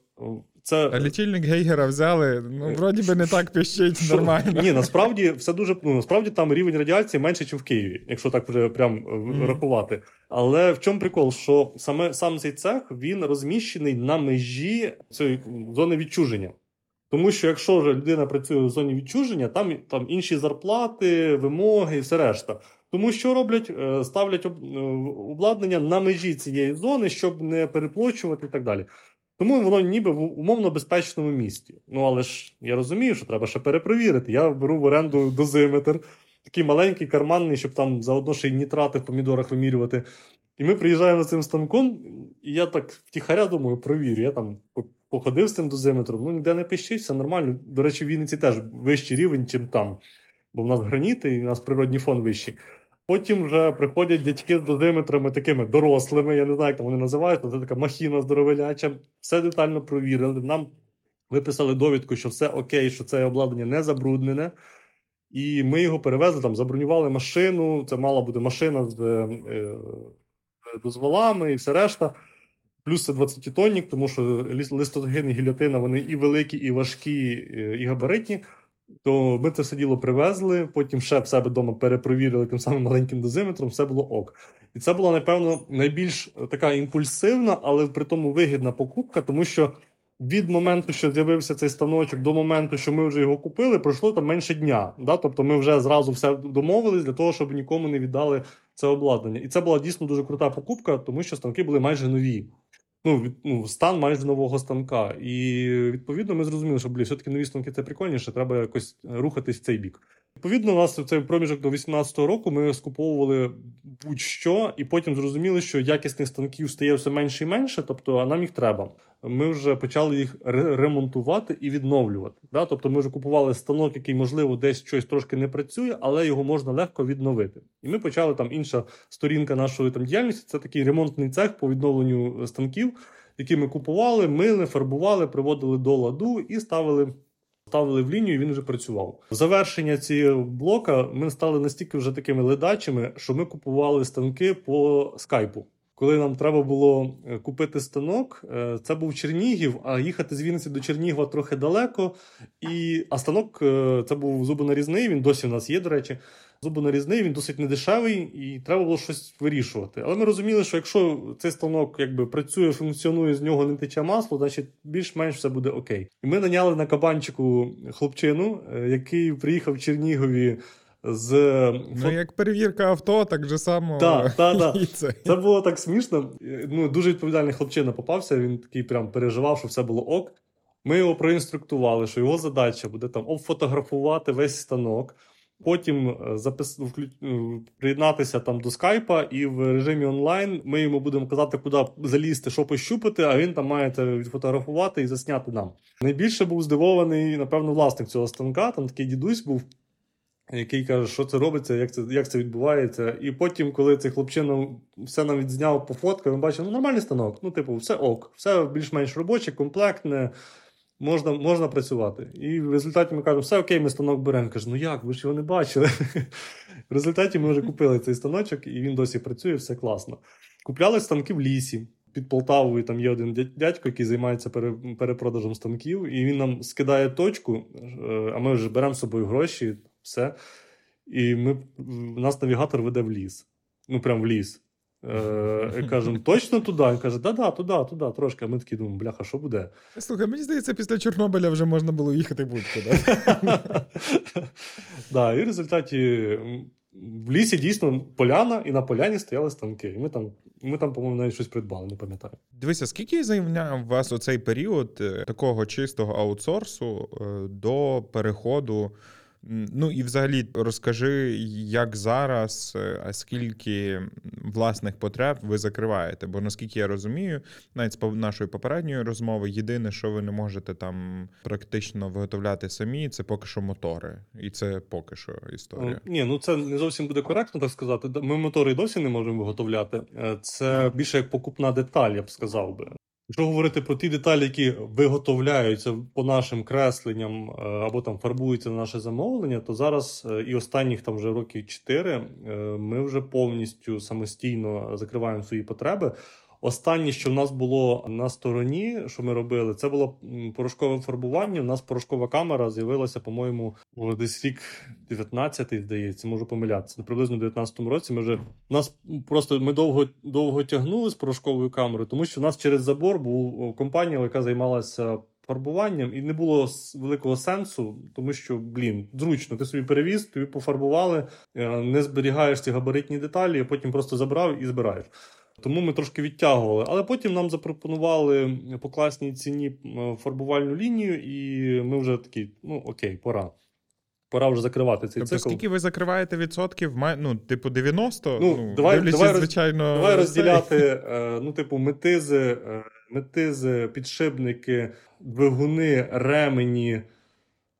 це. Лічильник Гейгера взяли, ну, вроді би не так пищить нормально. Ні, насправді все дуже ну, насправді там рівень радіації менше, ніж в Києві, якщо так вже прям е, Мгм. рахувати. Але в чому прикол? Що саме сам цей цех він розміщений на межі цієї зони відчуження. Тому що якщо вже людина працює в зоні відчуження, там, там інші зарплати, вимоги і все решта. Тому що роблять, Е, ставлять е, обладнання на межі цієї зони, щоб не переплочувати і так далі. Тому воно ніби в умовно безпечному місті. Ну але ж я розумію, що треба ще перепровірити. Я беру в оренду дозиметр, такий маленький, карманний, щоб там заодно ще й нітрати в помідорах вимірювати. І ми приїжджаємо з цим станком, і я так втіхаря думаю, провірю. Я там походив з цим дозиметром, ну ніде не пищить, нормально. До речі, в Вінниці теж вищий рівень, чим там. Бо в нас граніти і у нас природній фон вищий. Потім вже приходять дядьки з дозиметрами такими дорослими, я не знаю, як там вони називаються, це така махіна здоровеляча. Все детально провірили. Нам виписали довідку, що все окей, що це обладнання не забруднене. І ми його перевезли, там, забронювали машину. Це мала бути машина з е, е, дозволами і все решта. Плюс це 20-тонник, тому що листогин і гільотина вони і великі, і важкі, е, і габаритні. То ми це все діло привезли, потім ще в себе вдома перепровірили тим самим маленьким дозиметром, все було ок. І це була, напевно, найбільш така імпульсивна, але при тому вигідна покупка, тому що від моменту, що з'явився цей станочок, до моменту, що ми вже його купили, пройшло там менше дня. Да? Тобто ми вже зразу все домовились для того, щоб нікому не віддали це обладнання. І це була дійсно дуже крута покупка, тому що станки були майже нові. Ну, ну, стан майже нового станка. І відповідно ми зрозуміли, що блін, все-таки нові станки це прикольніше, треба якось рухатись в цей бік. Відповідно, у нас в цей проміжок до 18-го року ми скуповували будь-що, і потім зрозуміли, що якісних станків стає все менше і менше, тобто а нам їх треба. Ми вже почали їх ре- ремонтувати і відновлювати. Да? Тобто ми вже купували станок, який, можливо, десь щось трошки не працює, але його можна легко відновити. І ми почали там інша сторінка нашої там діяльності. Це такий ремонтний цех по відновленню станків, які ми купували, мили, фарбували, приводили до ладу і ставили ставили в лінію, і він вже працював. Завершення цього блока ми стали настільки вже такими ледачими, що ми купували станки по скайпу. Коли нам треба було е, купити станок, е, це був Чернігів, а їхати з Вінниці до Чернігова трохи далеко. І, а станок е, це був зубонарізний, він досі в нас є, до речі. Зубонарізний, він досить недешевий, і треба було щось вирішувати. Але ми розуміли, що якщо цей станок якби працює, функціонує, з нього не тече масло, значить більш-менш все буде окей. І ми наняли на кабанчику хлопчину, е, який приїхав в Чернігові з Ну, як перевірка авто, так же само. Так, так, так. це. Це було так смішно. Ну, дуже відповідальний хлопчина попався. Він такий прям переживав, що все було ок. Ми його проінструктували, що його задача буде там обфотографувати весь станок, потім е, запис... е, приєднатися там до скайпа, і в режимі онлайн ми йому будемо казати, куди залізти, що пощупати, а він там має це відфотографувати і засняти нам. Найбільше був здивований, напевно, власник цього станка. Там такий дідусь був який каже, що це робиться, як це, як це відбувається. І потім, коли цей хлопчина все нам відзняв по фотках, ми бачимо, ну нормальний станок. Ну, типу, все ок, все більш-менш робоче, комплектне, можна, можна працювати. І в результаті ми кажемо, все окей, ми станок беремо. Каже, ну як, ви ж його не бачили. В результаті ми вже купили цей станочок, і він досі працює, все класно. Купляли станки в лісі. Під Полтавою там є один дядько, який займається перепродажем станків, і він нам скидає точку, е, а ми вже беремо з собою гроші, все. І ми, нас навігатор веде в ліс. Ну, прям в ліс. Е, кажемо, точно туди? Він каже, да-да, туди, туди, трошки. А ми такі думаємо, бляха, що буде? Слухай, мені здається, після Чорнобиля вже можна було їхати будь-куди. да, і в результаті в лісі дійсно поляна, і на поляні стояли станки. І ми там, ми там, по-моєму, навіть щось придбали, не пам'ятаю. Дивися, скільки зайняв вас оцей період е, такого чистого аутсорсу е, до переходу? Ну і взагалі розкажи, як зараз, е, а скільки власних потреб ви закриваєте? Бо наскільки я розумію, навіть з нашої попередньої розмови, єдине, що ви не можете там практично виготовляти самі, це поки що мотори. І це поки що історія. Ні, ну це не зовсім буде коректно так сказати. Ми мотори досі не можемо виготовляти. Е, Це більше як покупна деталь, я б сказав би. Якщо говорити про ті деталі, які виготовляються по нашим кресленням е, або там фарбуються на наше замовлення, то зараз е, і останніх там вже років 4 ми вже повністю самостійно закриваємо свої потреби. Останнє, що в нас було на стороні, що ми робили, це було порошкове фарбування. У нас порошкова камера з'явилася, по-моєму, десь рік 19-й, здається, можу помилятися. Ну, приблизно в 19-му році ми вже у нас просто ми довго довго тягнули з порошковою камерою, тому що у нас через забор був компанія, яка займалася фарбуванням, і не було великого сенсу, тому що, блін, зручно, ти собі перевіз, тобі пофарбували, е, не зберігаєш ці габаритні деталі, а потім просто забрав і збираєш. Тому ми трошки відтягували. Але потім нам запропонували по класній ціні фарбувальну лінію, і ми вже такі, ну окей, пора. Пора вже закривати цей тобто, цикл. скільки ви закриваєте відсотків? Ну, типу, 90? Ну, ну давай, давай, звичайно, давай розділяти, е, ну, типу, метизи, е, метизи, підшипники, двигуни, ремені,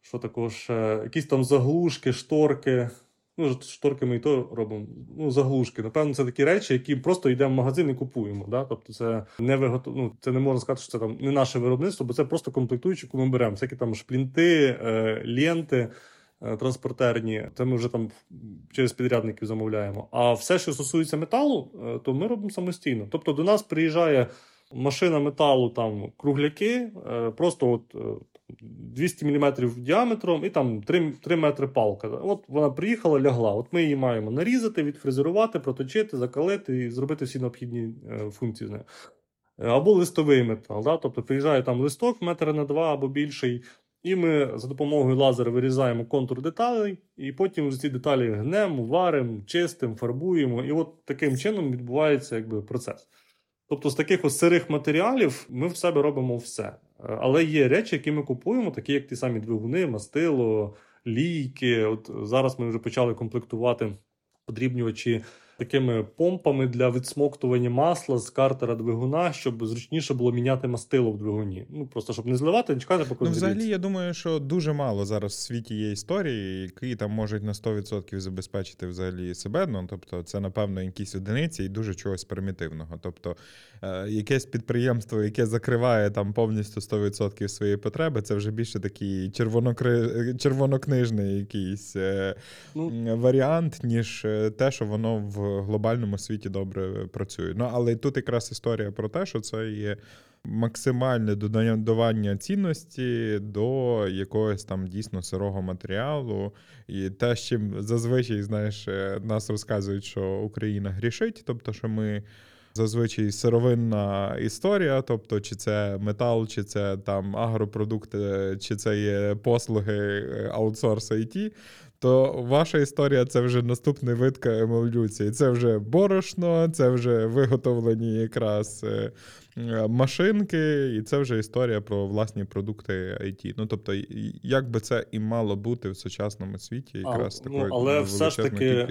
що також, якісь там заглушки, шторки. Ну, шторки ми і то робимо. Ну, заглушки. Напевно, це такі речі, які просто йдемо в магазин і купуємо. Да? Тобто, це не виготов... ну, це не можна сказати, що це там не наше виробництво, бо це просто комплектуючі, яку ми беремо. Всякі там шплінти, е, ленти. Е, транспортерні, це ми вже там через підрядників замовляємо. А все, що стосується металу, е, то ми робимо самостійно. Тобто до нас приїжджає машина металу, там кругляки, е, просто от 200 мм діаметром і там 3 3 метри палка. От вона приїхала, лягла. От ми її маємо нарізати, відфрезерувати, проточити, закалити і зробити всі необхідні функції з нею. Або листовий метал. Да? Тобто приїжджає там листок метр на два або більший. І ми за допомогою лазера вирізаємо контур деталей, і потім ці деталі гнемо, варимо, чистимо, фарбуємо. І от таким чином відбувається якби, процес. Тобто, з таких ось сирих матеріалів ми в себе робимо все. Але є речі, які ми купуємо, такі як ті самі двигуни, мастило, лійки. От Зараз ми вже почали комплектувати подрібнювачі такими помпами для відсмоктування масла з картера двигуна, щоб зручніше було міняти мастило в двигуні. Ну просто щоб не зливати, не чекати, поки Ну, взагалі, я думаю, що дуже мало зараз в світі є історії, які там можуть на 100% забезпечити взагалі себе. Ну тобто, це напевно якісь одиниці і дуже чогось примітивного. Тобто, е, якесь підприємство, яке закриває там повністю 100% своєї потреби, це вже більше такий червонокри... червонокнижний якийсь е, ну, варіант, ніж е, те, що воно в глобальному світі добре працює. Ну але тут якраз історія про те, що це є. Максимальне додавання цінності до якогось там дійсно сирого матеріалу, і те, з чим зазвичай знаєш, е, нас розказують, що Україна грішить, тобто, що ми зазвичай сировинна історія, тобто, чи це метал, чи це там агропродукти, чи це є послуги е, аутсорс IT, то ваша історія це вже наступний вид еволюції. Це вже борошно, це вже виготовлені якраз е, е, машинки, і це вже історія про власні продукти IT. Ну тобто, як би це і мало бути в сучасному світі, якраз а, такою ну, але все ж таки е.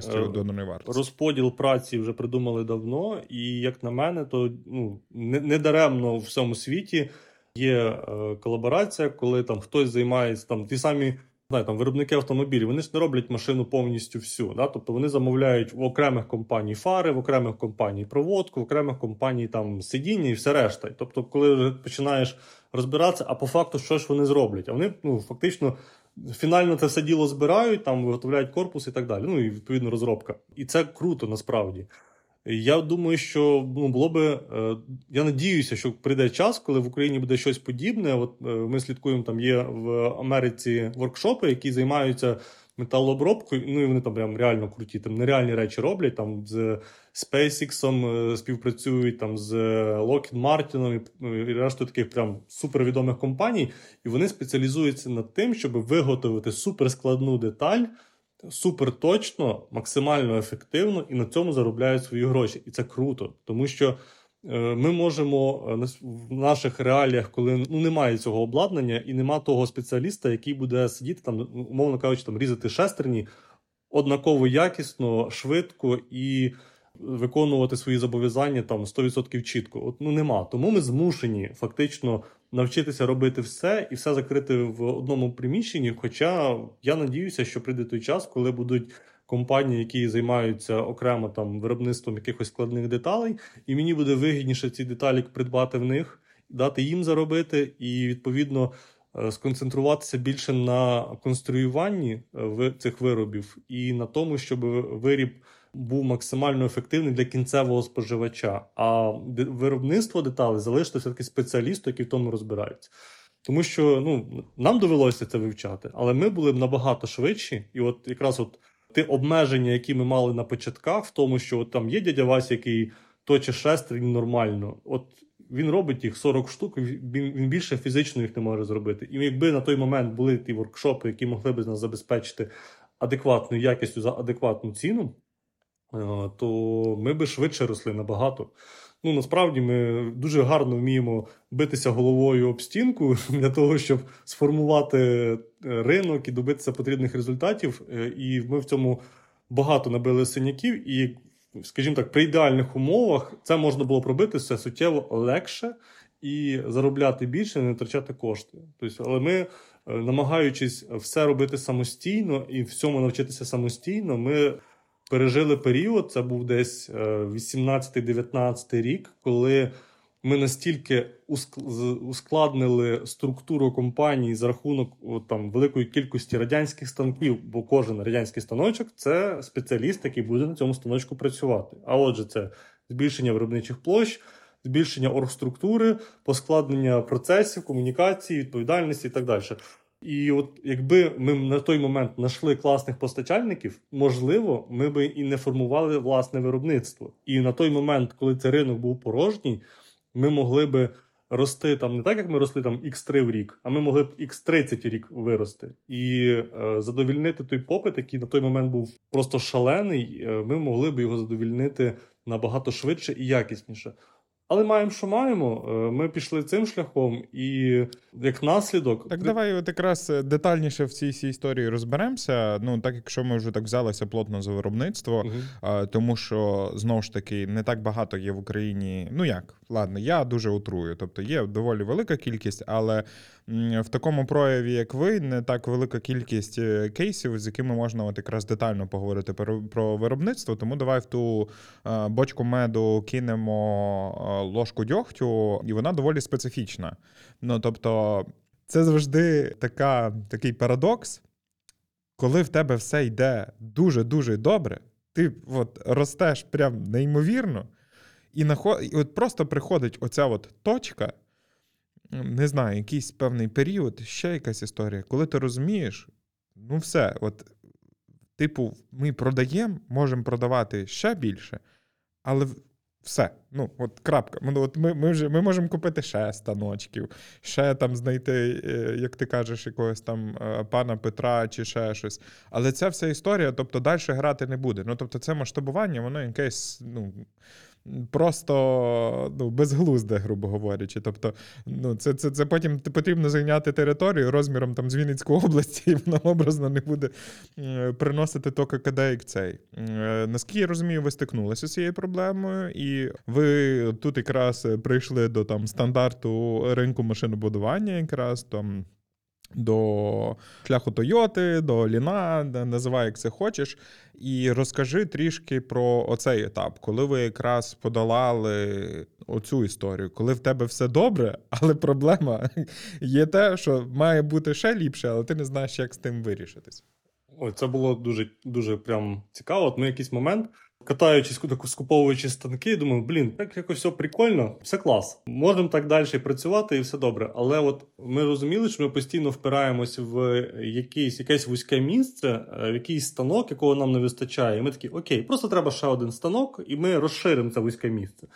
Розподіл праці вже придумали давно, і як на мене, то ну не, не даремно в всьому світі є колаборація, коли там хтось займається там ті самі знаю, там виробники автомобілів, вони ж не роблять машину повністю всю. Да? Тобто вони замовляють в окремих компаній фари, в окремих компаній проводку, в окремих компаній там сидіння і все решта. Тобто, коли починаєш розбиратися, а по факту що ж вони зроблять? А вони ну, фактично. Фінально це все діло збирають, там виготовляють корпус і так далі. Ну і відповідно розробка. І це круто насправді. Я думаю, що ну, було би. Е, я надіюся, що прийде час, коли в Україні буде щось подібне. От е, ми слідкуємо, там є в Америці воркшопи, які займаються металообробкою. Ну і вони там прям реально круті, там нереальні речі роблять. Там з SpaceX е, співпрацюють там з Lockheed Martin і рештою таких прям супервідомих компаній. І вони спеціалізуються над тим, щоб виготовити суперскладну деталь супер точно, максимально ефективно і на цьому заробляють свої гроші. І це круто, тому що е, ми можемо е, в наших реаліях, коли ну немає цього обладнання і нема того спеціаліста, який буде сидіти там, умовно кажучи, там різати шестерні однаково якісно, швидко і виконувати свої зобов'язання там 100% чітко. От ну нема. Тому ми змушені фактично навчитися робити все і все закрити в одному приміщенні. Хоча я надіюся, що прийде той час, коли будуть. Компанії, які займаються окремо там виробництвом якихось складних деталей, і мені буде вигідніше ці деталі придбати в них, дати їм заробити, і відповідно е, сконцентруватися більше на конструюванні е, цих виробів і на тому, щоб виріб був максимально ефективний для кінцевого споживача. А виробництво деталей залишити все-таки спеціалісту, який в тому розбирається. Тому що ну, нам довелося це вивчати, але ми були б набагато швидші, і от якраз от ті обмеження, які ми мали на початках, в тому, що от там є дядя Вася, який точить шестерень нормально. От він робить їх 40 штук, він, більше фізично їх не може зробити. І якби на той момент були ті воркшопи, які могли б нас забезпечити адекватною якістю за адекватну ціну, то ми би швидше росли набагато. Ну, насправді ми дуже гарно вміємо битися головою об стінку для того, щоб сформувати е, ринок і добитися потрібних результатів. Е, і ми в цьому багато набили синяків. І, скажімо так, при ідеальних умовах це можна було пробити все суттєво легше і заробляти більше, не втрачати кошти. Тобто, але ми, е, намагаючись все робити самостійно і всьому навчитися самостійно, ми пережили період, це був десь 18-19 рік, коли ми настільки ускладнили структуру компанії за рахунок там великої кількості радянських станків, бо кожен радянський станочок це спеціаліст, який буде на цьому станочку працювати. А отже, це збільшення виробничих площ. Збільшення оргструктури, поскладнення процесів, комунікації, відповідальності і так далі. І от якби ми на той момент знайшли класних постачальників, можливо, ми би і не формували власне виробництво. І на той момент, коли цей ринок був порожній, ми могли би рости там не так, як ми росли там X3 в рік, а ми могли б X30 рік вирости і е, задовільнити той попит, який на той момент був просто шалений. Е, ми могли б його задовільнити набагато швидше і якісніше. Але маємо, що маємо. Е, ми пішли цим шляхом, і як наслідок, так давай от якраз е, детальніше в цій всій історії розберемося. Ну так якщо ми вже так взялися плотно за виробництво, угу. тому що знову ж таки не так багато є в Україні. Ну як ладно, я дуже утрую. Тобто є доволі велика кількість, але в такому прояві, як ви, не так велика кількість е, кейсів, з якими можна от якраз детально поговорити про виробництво. Тому давай в ту е, бочку меду кинемо е, ложку дьогтю, і вона доволі специфічна. Ну тобто, це завжди така, такий парадокс, коли в тебе все йде дуже-дуже добре, ти от ростеш прям неймовірно, і, наход... і от просто приходить оця от точка не знаю, якийсь певний період, ще якась історія, коли ти розумієш, ну все, от, типу, ми продаємо, можемо продавати ще більше, але все. Ну, от крапка. Ну, от Ми ми, вже ми можемо купити ще станочків, ще там знайти, е, як ти кажеш, якогось там е, пана Петра чи ще щось. Але ця вся історія, тобто, далі грати не буде. Ну, тобто, це масштабування, воно якесь, ну просто ну, безглузде, грубо говорячи. Тобто, ну, це це, це потім потрібно зайняти територію розміром там з Вінницької області, і вона образно не буде приносити то ККД, як цей. Е, наскільки я розумію, ви стикнулися з цією проблемою, і ви тут якраз прийшли до там стандарту ринку машинобудування, якраз там. До шляху Тойоти, до Ліна, називай як це хочеш. І розкажи трішки про оцей етап, коли ви якраз подолали оцю історію, коли в тебе все добре, але проблема є те, що має бути ще ліпше, але ти не знаєш, як з тим вирішитись. Ой, це було дуже дуже прям цікаво. От ми якийсь момент Катаючись, скуповуючи станки, думаю, блін, так якось все прикольно, все клас. Можемо так далі працювати і все добре. Але от ми розуміли, що ми постійно впираємось в якийсь, якесь вузьке місце, е, в якийсь станок, якого нам не вистачає. І ми такі, окей, просто треба ще один станок, і ми розширимо це вузьке місце.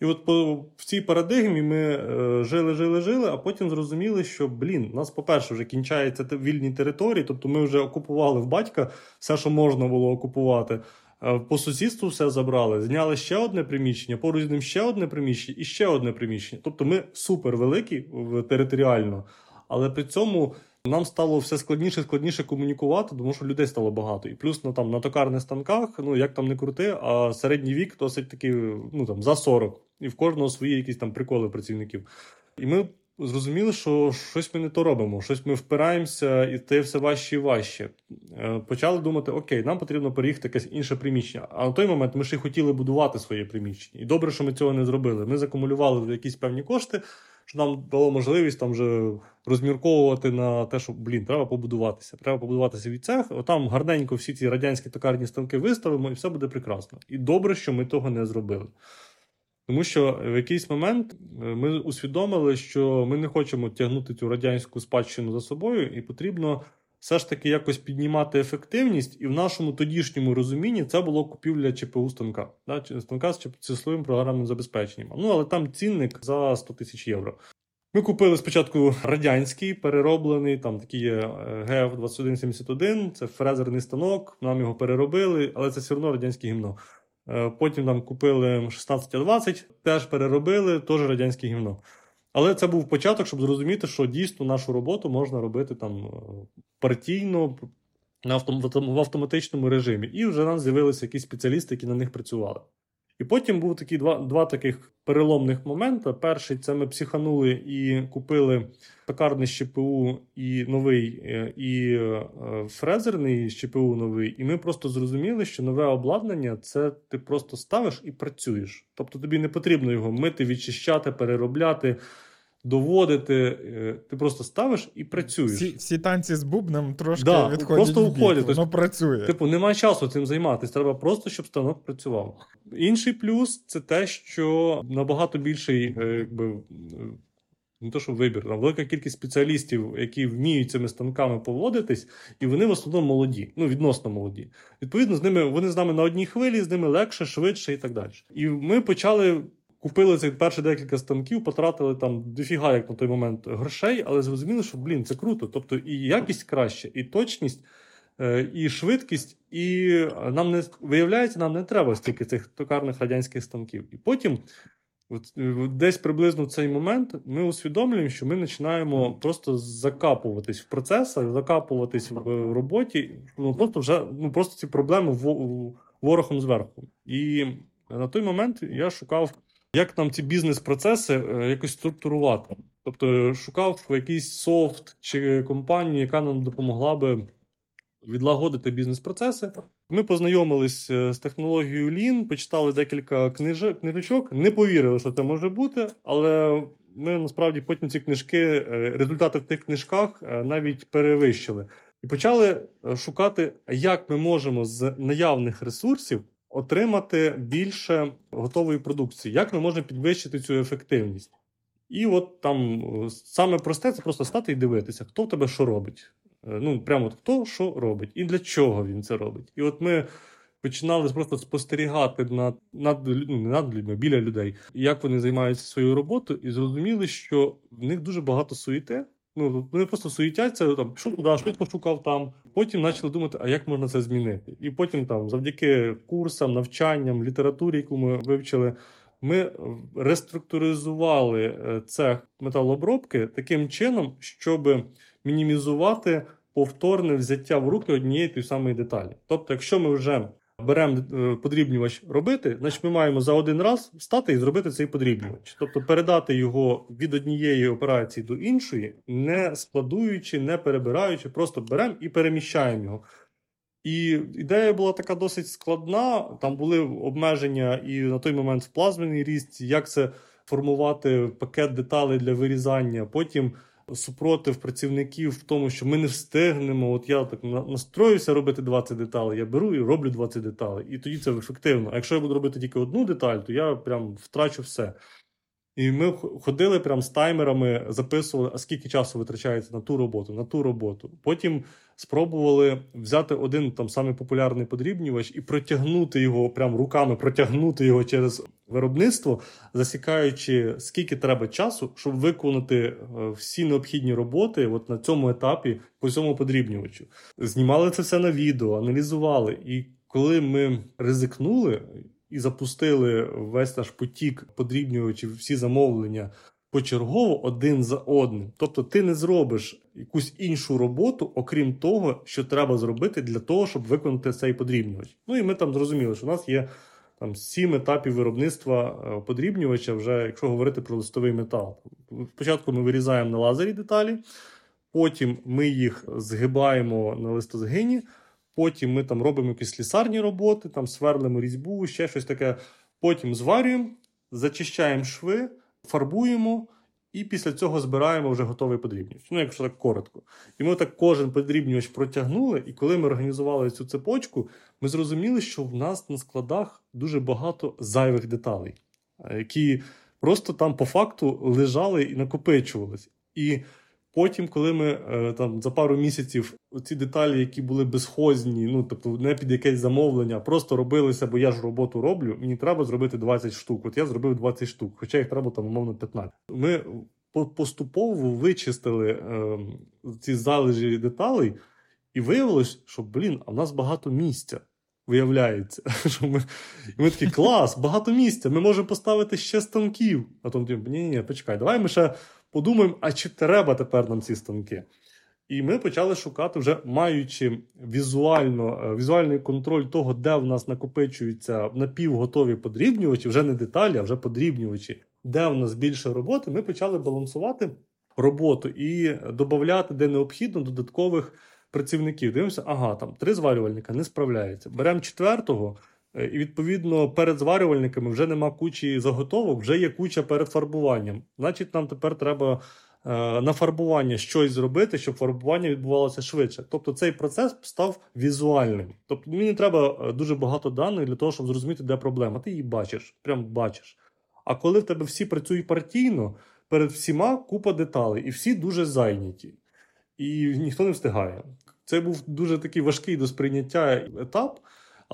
І от по, в цій парадигмі ми е, жили, жили, жили, а потім зрозуміли, що, блін, у нас, по-перше, вже кінчаються вільні території, тобто ми вже окупували в батька все, що можна було окупувати. Е, по сусідству все забрали, зняли ще одне приміщення, поруч з ним ще одне приміщення і ще одне приміщення. Тобто ми супер великі територіально, але при цьому нам стало все складніше і складніше комунікувати, тому що людей стало багато. І плюс ну, там, на токарних станках, ну як там не крути, а середній вік досить таки ну, там, за 40. І в кожного свої якісь там приколи працівників. І ми зрозуміли, що щось ми не то робимо, щось ми впираємося, і це все важче і важче. Е, почали думати, окей, нам потрібно переїхати якесь інше приміщення. А на той момент ми ще й хотіли будувати своє приміщення. І добре, що ми цього не зробили. Ми закумулювали якісь певні кошти, що нам дало можливість там вже розмірковувати на те, що блін, треба побудуватися. Треба побудуватися від цех. Отам гарненько всі ці радянські токарні станки виставимо, і все буде прекрасно. І добре, що ми того не зробили. Тому що в якийсь момент е, ми усвідомили, що ми не хочемо тягнути цю радянську спадщину за собою, і потрібно все ж таки якось піднімати ефективність, і в нашому тодішньому розумінні це було купівля ЧПУ станка, да, станка з числовим програмним забезпеченням. Ну але там цінник за 100 тисяч євро. Ми купили спочатку радянський перероблений, там такий є ГФ 2171, це фрезерний станок, нам його переробили, але це все одно радянське гімно. Е, потім нам купили 1620, теж переробили, теж радянське гімно. Але це був початок, щоб зрозуміти, що дійсно нашу роботу можна робити там е, партійно в автоматичному режимі. І вже нам з'явилися якісь спеціалісти, які на них працювали. І потім був такі два два таких переломних моменти. Перший це ми психанули і купили пекарний ЩПУ і новий, е, і е, фрезерний ЩПУ новий. І ми просто зрозуміли, що нове обладнання це ти просто ставиш і працюєш. Тобто тобі не потрібно його мити, відчищати, переробляти доводити. Е, ти просто ставиш і працюєш. Всі всі танці з бубном трошки да, відходять. Просто уходять. Воно працює. Типу, немає часу цим займатися. Треба просто, щоб станок працював. Інший плюс це те, що набагато більший, е, якби. Не то, що вибір, там велика кількість спеціалістів, які вміють цими станками поводитись, і вони в основному молоді, ну відносно молоді. Відповідно, з ними вони з нами на одній хвилі, з ними легше, швидше і так далі. І ми почали Купили цих перші декілька станків, потратили там дофіга, як на той момент грошей, але зрозуміли, що блін, це круто. Тобто і якість краще, і точність, е, і швидкість, і нам не виявляється, нам не треба стільки цих токарних радянських станків. І потім, от, е, десь приблизно в цей момент, ми усвідомлюємо, що ми починаємо просто закапуватись в процесах, закапуватись в роботі. Ну просто вже ну просто ці проблеми ворогом зверху. І на той момент я шукав як нам ці бізнес-процеси е, якось структурувати. Тобто шукав якийсь софт чи компанію, яка нам допомогла би відлагодити бізнес-процеси. Ми познайомились е, з технологією Lean, почитали декілька книжок, не повірили, що це може бути, але ми насправді потім ці книжки, е, результати в тих книжках навіть перевищили. І почали шукати, як ми можемо з наявних ресурсів отримати більше готової продукції, як ми можемо підвищити цю ефективність. І от там саме просте це просто стати і дивитися, хто в тебе що робить. Е, ну, прямо хто що робить і для чого він це робить. І от ми починали просто спостерігати над над, ну, не над людьми, біля людей, як вони займаються своєю роботою, і зрозуміли, що в них дуже багато суєти. Ну, Вони просто суетяться, там, що туди, що пошукав там. Потім почали думати, а як можна це змінити. І потім, там, завдяки курсам, навчанням, літературі, яку ми вивчили, ми реструктуризували е, цех металообробки таким чином, щоб мінімізувати повторне взяття в руки однієї тої самої деталі. Тобто, якщо ми вже беремо е, подрібнювач робити, значить ми маємо за один раз встати і зробити цей подрібнювач. Тобто передати його від однієї операції до іншої, не складуючи, не перебираючи, просто беремо і переміщаємо його. І ідея була така досить складна. Там були обмеження і на той момент в плазменний ріст, як це формувати пакет деталей для вирізання. Потім супротив працівників в тому, що ми не встигнемо. От я так настроюся робити 20 деталей, я беру і роблю 20 деталей. І тоді це ефективно. А якщо я буду робити тільки одну деталь, то я прям втрачу все. І ми ходили прям з таймерами, записували, а скільки часу витрачається на ту роботу, на ту роботу. Потім спробували взяти один там самий популярний подрібнювач і протягнути його, прям руками протягнути його через виробництво, засікаючи, скільки треба часу, щоб виконати е, всі необхідні роботи от на цьому етапі по цьому подрібнювачу. Знімали це все на відео, аналізували. І коли ми ризикнули і запустили весь наш потік подрібнювачів, всі замовлення почергово один за одним. Тобто ти не зробиш якусь іншу роботу, окрім того, що треба зробити для того, щоб виконати цей подрібнювач. Ну і ми там зрозуміли, що у нас є там сім етапів виробництва е, подрібнювача, вже якщо говорити про листовий метал. Спочатку ми вирізаємо на лазері деталі, потім ми їх згибаємо на листозгині. Потім ми там робимо якісь слісарні роботи, там сверлимо різьбу, ще щось таке. Потім зварюємо, зачищаємо шви, фарбуємо. І після цього збираємо вже готовий подрібнювач. Ну, якщо так коротко. І ми так кожен подрібнювач протягнули. І коли ми організували цю цепочку, ми зрозуміли, що в нас на складах дуже багато зайвих деталей, які просто там по факту лежали і накопичувалися. І Потім, коли ми е, там за пару місяців ці деталі, які були безхозні, ну тобто не під якесь замовлення, просто робилися, бо я ж роботу роблю. Мені треба зробити 20 штук. От я зробив 20 штук, хоча їх треба там умовно 15. Ми поступово вичистили е, ці залежі деталей, і виявилось, що блін, а в нас багато місця. Виявляється, що ми, і ми такі клас, багато місця. Ми можемо поставити ще станків. А тому ні, ні, почекай, давай ми ще подумаємо, а чи треба тепер нам ці станки? І ми почали шукати, вже маючи візуально, е, візуальний контроль того, де в нас накопичуються напівготові подрібнювачі, вже не деталі, а вже подрібнювачі, де в нас більше роботи, ми почали балансувати роботу і додати, де необхідно, додаткових працівників. Дивимося, ага, там три зварювальника не справляються. Беремо четвертого. Е, І відповідно перед зварювальниками вже нема кучі заготовок, вже є куча перед фарбуванням. Значить, нам тепер треба е, на фарбування щось зробити, щоб фарбування відбувалося швидше. Тобто цей процес став візуальним. Тобто мені треба е, дуже багато даних для того, щоб зрозуміти, де проблема. Ти її бачиш, прям бачиш. А коли в тебе всі працюють партійно, перед всіма купа деталей, і всі дуже зайняті, і ніхто не встигає. Це був дуже такий важкий до сприйняття етап.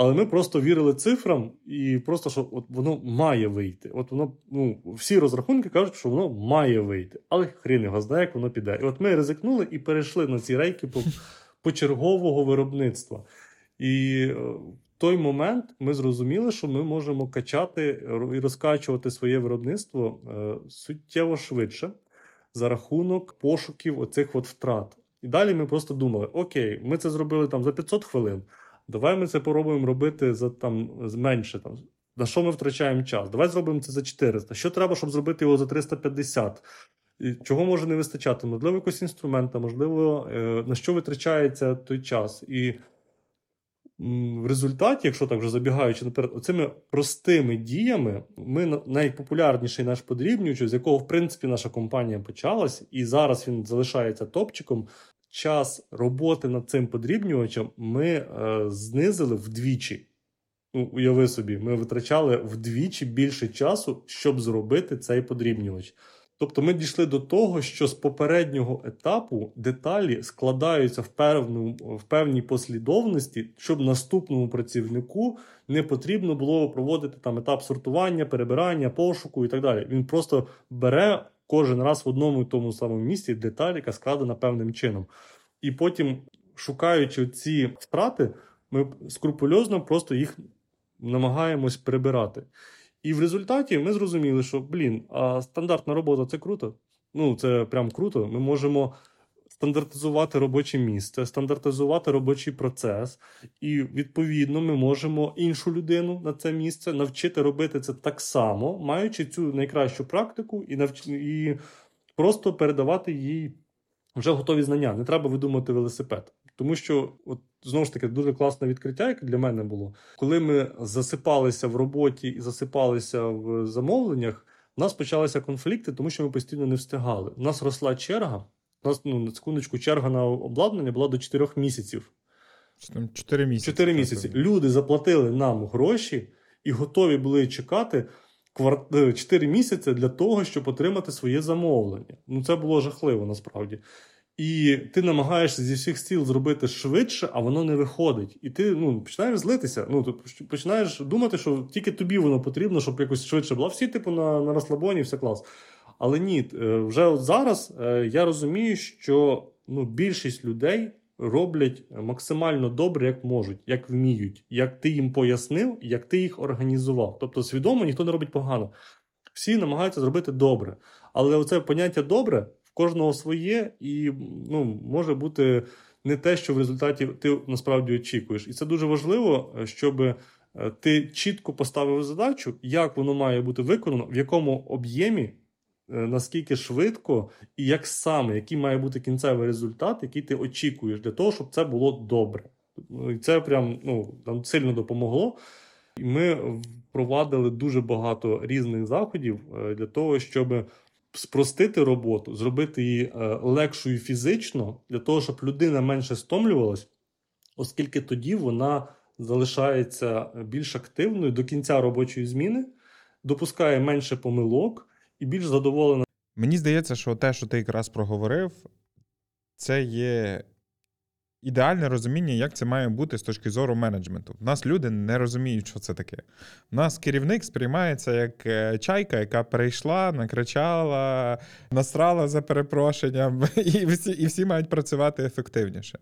Але ми просто вірили цифрам, і просто що от воно має вийти. От воно, ну, всі розрахунки кажуть, що воно має вийти. Але хрін його знає, як воно піде. І от ми ризикнули і перейшли на ці рейки по, почергового виробництва. І е, в той момент ми зрозуміли, що ми можемо качати і розкачувати своє виробництво е, суттєво швидше за рахунок пошуків оцих от втрат. І далі ми просто думали: окей, ми це зробили там за 500 хвилин. Давай ми це попробуємо робити за там менше. Там на що ми втрачаємо час? Давай зробимо це за 400. Що треба, щоб зробити його за 350? І Чого може не вистачати? Можливо, якось інструмента, можливо, е, на що витрачається той час. І в результаті, якщо так вже забігаючи наперед, оцими простими діями, ми на- найпопулярніший наш подрібнювач, з якого в принципі наша компанія почалась, і зараз він залишається топчиком. Час роботи над цим подрібнювачем ми е, знизили вдвічі. Ну, уяви собі, ми витрачали вдвічі більше часу, щоб зробити цей подрібнювач. Тобто ми дійшли до того, що з попереднього етапу деталі складаються в, певну, в певній послідовності, щоб наступному працівнику не потрібно було проводити там етап сортування, перебирання, пошуку і так далі. Він просто бере кожен раз в одному і тому самому місці деталь, яка складена певним чином. І потім, шукаючи ці втрати, ми скрупульозно просто їх намагаємось прибирати. І в результаті ми зрозуміли, що блін, а стандартна робота це круто. Ну, це прям круто. Ми можемо стандартизувати робоче місце, стандартизувати робочий процес, і відповідно ми можемо іншу людину на це місце навчити робити це так само, маючи цю найкращу практику і навч... і просто передавати їй вже готові знання. Не треба видумати велосипед. Тому що, от знову ж таки, дуже класне відкриття, яке для мене було. Коли ми засипалися в роботі і засипалися в замовленнях, у нас почалися конфлікти, тому що ми постійно не встигали. У нас росла черга. У нас ну, на секундочку черга на обладнання була до 4 місяців. Там 4 місяці. 4 місяці. Люди заплатили нам гроші і готові були чекати квар- 4 місяці для того, щоб отримати своє замовлення. Ну це було жахливо насправді. І ти намагаєшся зі всіх сил зробити швидше, а воно не виходить. І ти ну, починаєш злитися. Ну, ти починаєш думати, що тільки тобі воно потрібно, щоб якось швидше було. Всі, типу, на, на розслабоні, все клас. Але ні, е, вже от зараз е, я розумію, що ну, більшість людей роблять максимально добре, як можуть, як вміють, як ти їм пояснив, як ти їх організував. Тобто, свідомо ніхто не робить погано. Всі намагаються зробити добре. Але оце поняття добре в кожного своє, і ну, може бути не те, що в результаті ти насправді очікуєш. І це дуже важливо, щоб е, ти чітко поставив задачу, як воно має бути виконано, в якому об'ємі. Е, Наскільки швидко і як саме, який має бути кінцевий результат, який ти очікуєш для того, щоб це було добре. Ну, І це прям ну, нам сильно допомогло. І ми впровадили дуже багато різних заходів е, для того, щоб спростити роботу, зробити її е, легшою фізично, для того, щоб людина менше стомлювалась, оскільки тоді вона залишається більш активною до кінця робочої зміни, допускає менше помилок і більш задоволена. Мені здається, що те, що ти якраз проговорив, це є ідеальне розуміння, як це має бути з точки зору менеджменту. У нас люди не розуміють, що це таке. У нас керівник сприймається як е, чайка, яка прийшла, накричала, насрала за перепрошенням, і всі, і всі мають працювати ефективніше.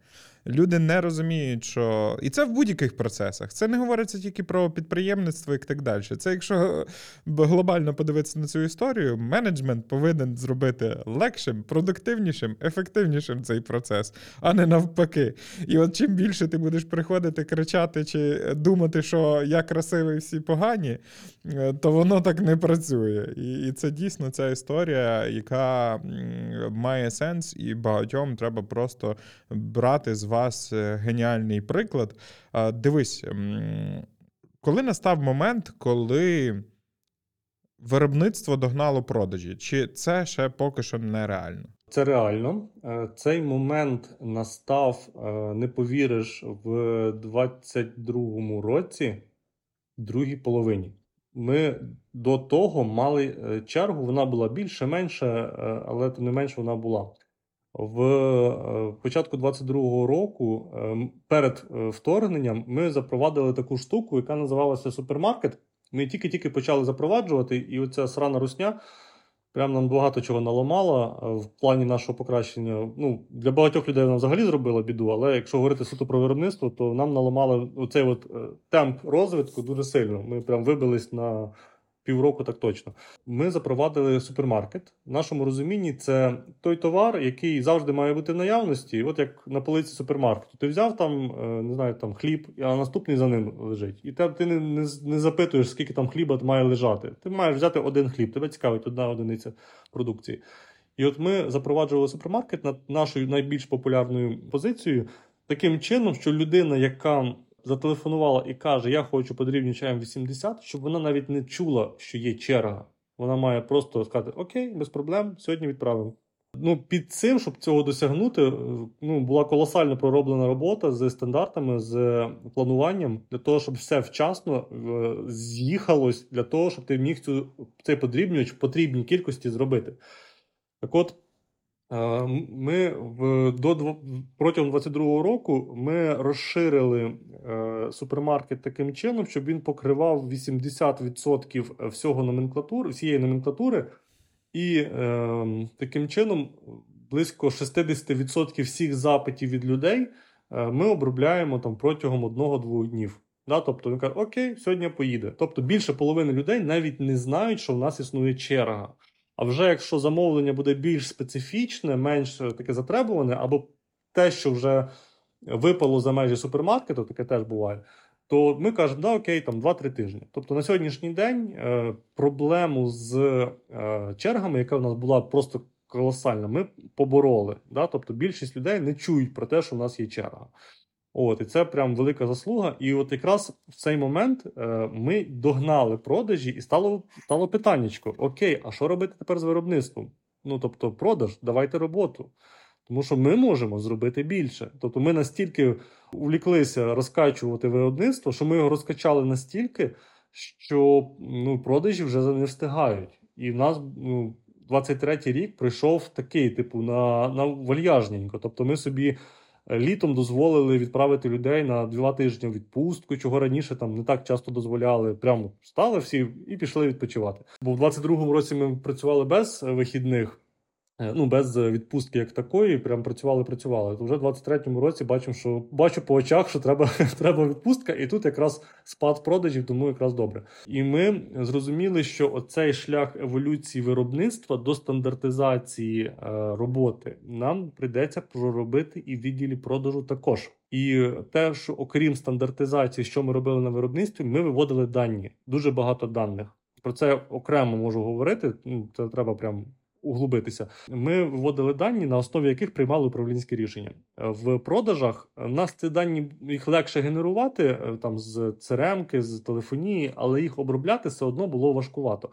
Люди не розуміють, що. І це в будь-яких процесах. Це не говориться тільки про підприємництво і так далі. Це якщо глобально подивитися на цю історію, менеджмент повинен зробити легшим, продуктивнішим, ефективнішим цей процес, а не навпаки. І от чим більше ти будеш приходити, кричати чи думати, що я красивий, всі погані, е, то воно так не працює. І це дійсно ця історія, яка має сенс, і багатьом треба просто брати з вас е, геніальний приклад. Дивись, коли настав момент, коли виробництво догнало продажі, чи це ще поки що нереально? Це реально. Е, цей момент настав, е, не повіриш, в 22-му році, другій половині. Ми до того мали чергу, вона була більше, менше, але тим не менше вона була. В е, початку 22-го року, е, перед е, вторгненням, ми запровадили таку штуку, яка називалася супермаркет. Ми тільки-тільки почали запроваджувати, і оця срана русня прям нам багато чого наламало в плані нашого покращення. Ну, Для багатьох людей вона взагалі зробила біду, але якщо говорити суто про виробництво, то нам наламали оцей от темп розвитку дуже сильно. Ми прям вибились на півроку, так точно. Ми запровадили супермаркет. В нашому розумінні це той товар, який завжди має бути в наявності. От як на полиці супермаркету. Ти взяв там, е, не знаю, там хліб, а наступний за ним лежить. І ти не, не, не запитуєш, скільки там хліба має лежати. Ти маєш взяти один хліб, тебе цікавить одна одиниця продукції. І от ми запроваджували супермаркет над нашою найбільш популярною позицією таким чином, що людина, яка зателефонувала і каже, я хочу подрібні чаєм 80, щоб вона навіть не чула, що є черга. Вона має просто сказати: Окей, без проблем, сьогодні відправимо. Ну, під цим, щоб цього досягнути, ну, була колосально пророблена робота з стандартами, з плануванням для того, щоб все вчасно е, з'їхалось для того, щоб ти міг цю цей подрібнювач в потрібній кількості зробити. Так от. Е, ми в до протягом 22-го року ми розширили е, супермаркет таким чином, щоб він покривав 80% всього номенклатури, всієї номенклатури, і е, таким чином близько 60% всіх запитів від людей ми обробляємо там протягом одного-двох днів. Да? Тобто він каже, окей, сьогодні поїде. Тобто більше половини людей навіть не знають, що в нас існує черга. А вже якщо замовлення буде більш специфічне, менш таке затребуване, або те, що вже випало за межі супермаркету, таке теж буває, то ми кажемо, да, окей, там 2-3 тижні. Тобто на сьогоднішній день е, проблему з е, чергами, яка в нас була просто колосальна, ми побороли. Да? Тобто більшість людей не чують про те, що в нас є черга. От, І це прям велика заслуга. І от якраз в цей момент е, ми догнали продажі, і стало стало питаннячко: Окей, а що робити тепер з виробництвом? Ну тобто, продаж, давайте роботу. Тому що ми можемо зробити більше. Тобто, ми настільки увліклися розкачувати виробництво, що ми його розкачали настільки, що ну, продажі вже не встигають. І в нас ну, 23-й рік прийшов такий, типу, на на вальяжненько. Тобто, ми собі літом дозволили відправити людей на два тижні відпустку, чого раніше там не так часто дозволяли. Прямо стали всі і пішли відпочивати. Бо в 22-му році ми працювали без вихідних. Е, ну, без відпустки як такої, прям працювали, працювали. То вже в 23-му році бачимо, що бачу по очах, що треба треба відпустка, і тут якраз спад продажів, тому якраз добре. І ми зрозуміли, що оцей шлях еволюції виробництва до стандартизації е, роботи нам прийдеться проробити і в відділі продажу також. І те, що окрім стандартизації, що ми робили на виробництві, ми виводили дані, дуже багато даних. Про це окремо можу говорити. Ну, це треба прям углубитися. Ми вводили дані, на основі яких приймали управлінські рішення. В продажах нас ці дані їх легше генерувати е, там з CRM, з телефонії, але їх обробляти все одно було важкувато.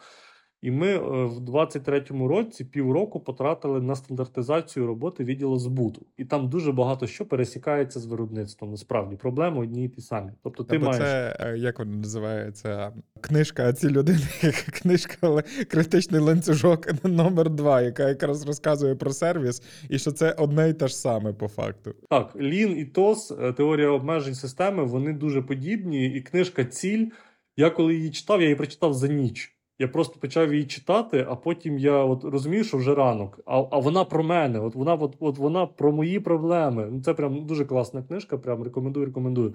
І ми е, в 23-му році півроку потратили на стандартизацію роботи відділу збуту. І там дуже багато що пересікається з виробництвом. Насправді проблеми одні і ті самі. Тобто, ти Або маєш це е, як воно називається? Книжка ці людини, книжка критичний ланцюжок номер 2 яка якраз розказує про сервіс, і що це одне і те ж саме по факту. так. Лін і ТОС, е, теорія обмежень системи, вони дуже подібні. І книжка Ціль. Я коли її читав, я її прочитав за ніч. Я просто почав її читати, а потім я от розумію, що вже ранок. А а вона про мене. От вона от, от вона про мої проблеми. Ну це прям дуже класна книжка. Прям рекомендую, рекомендую.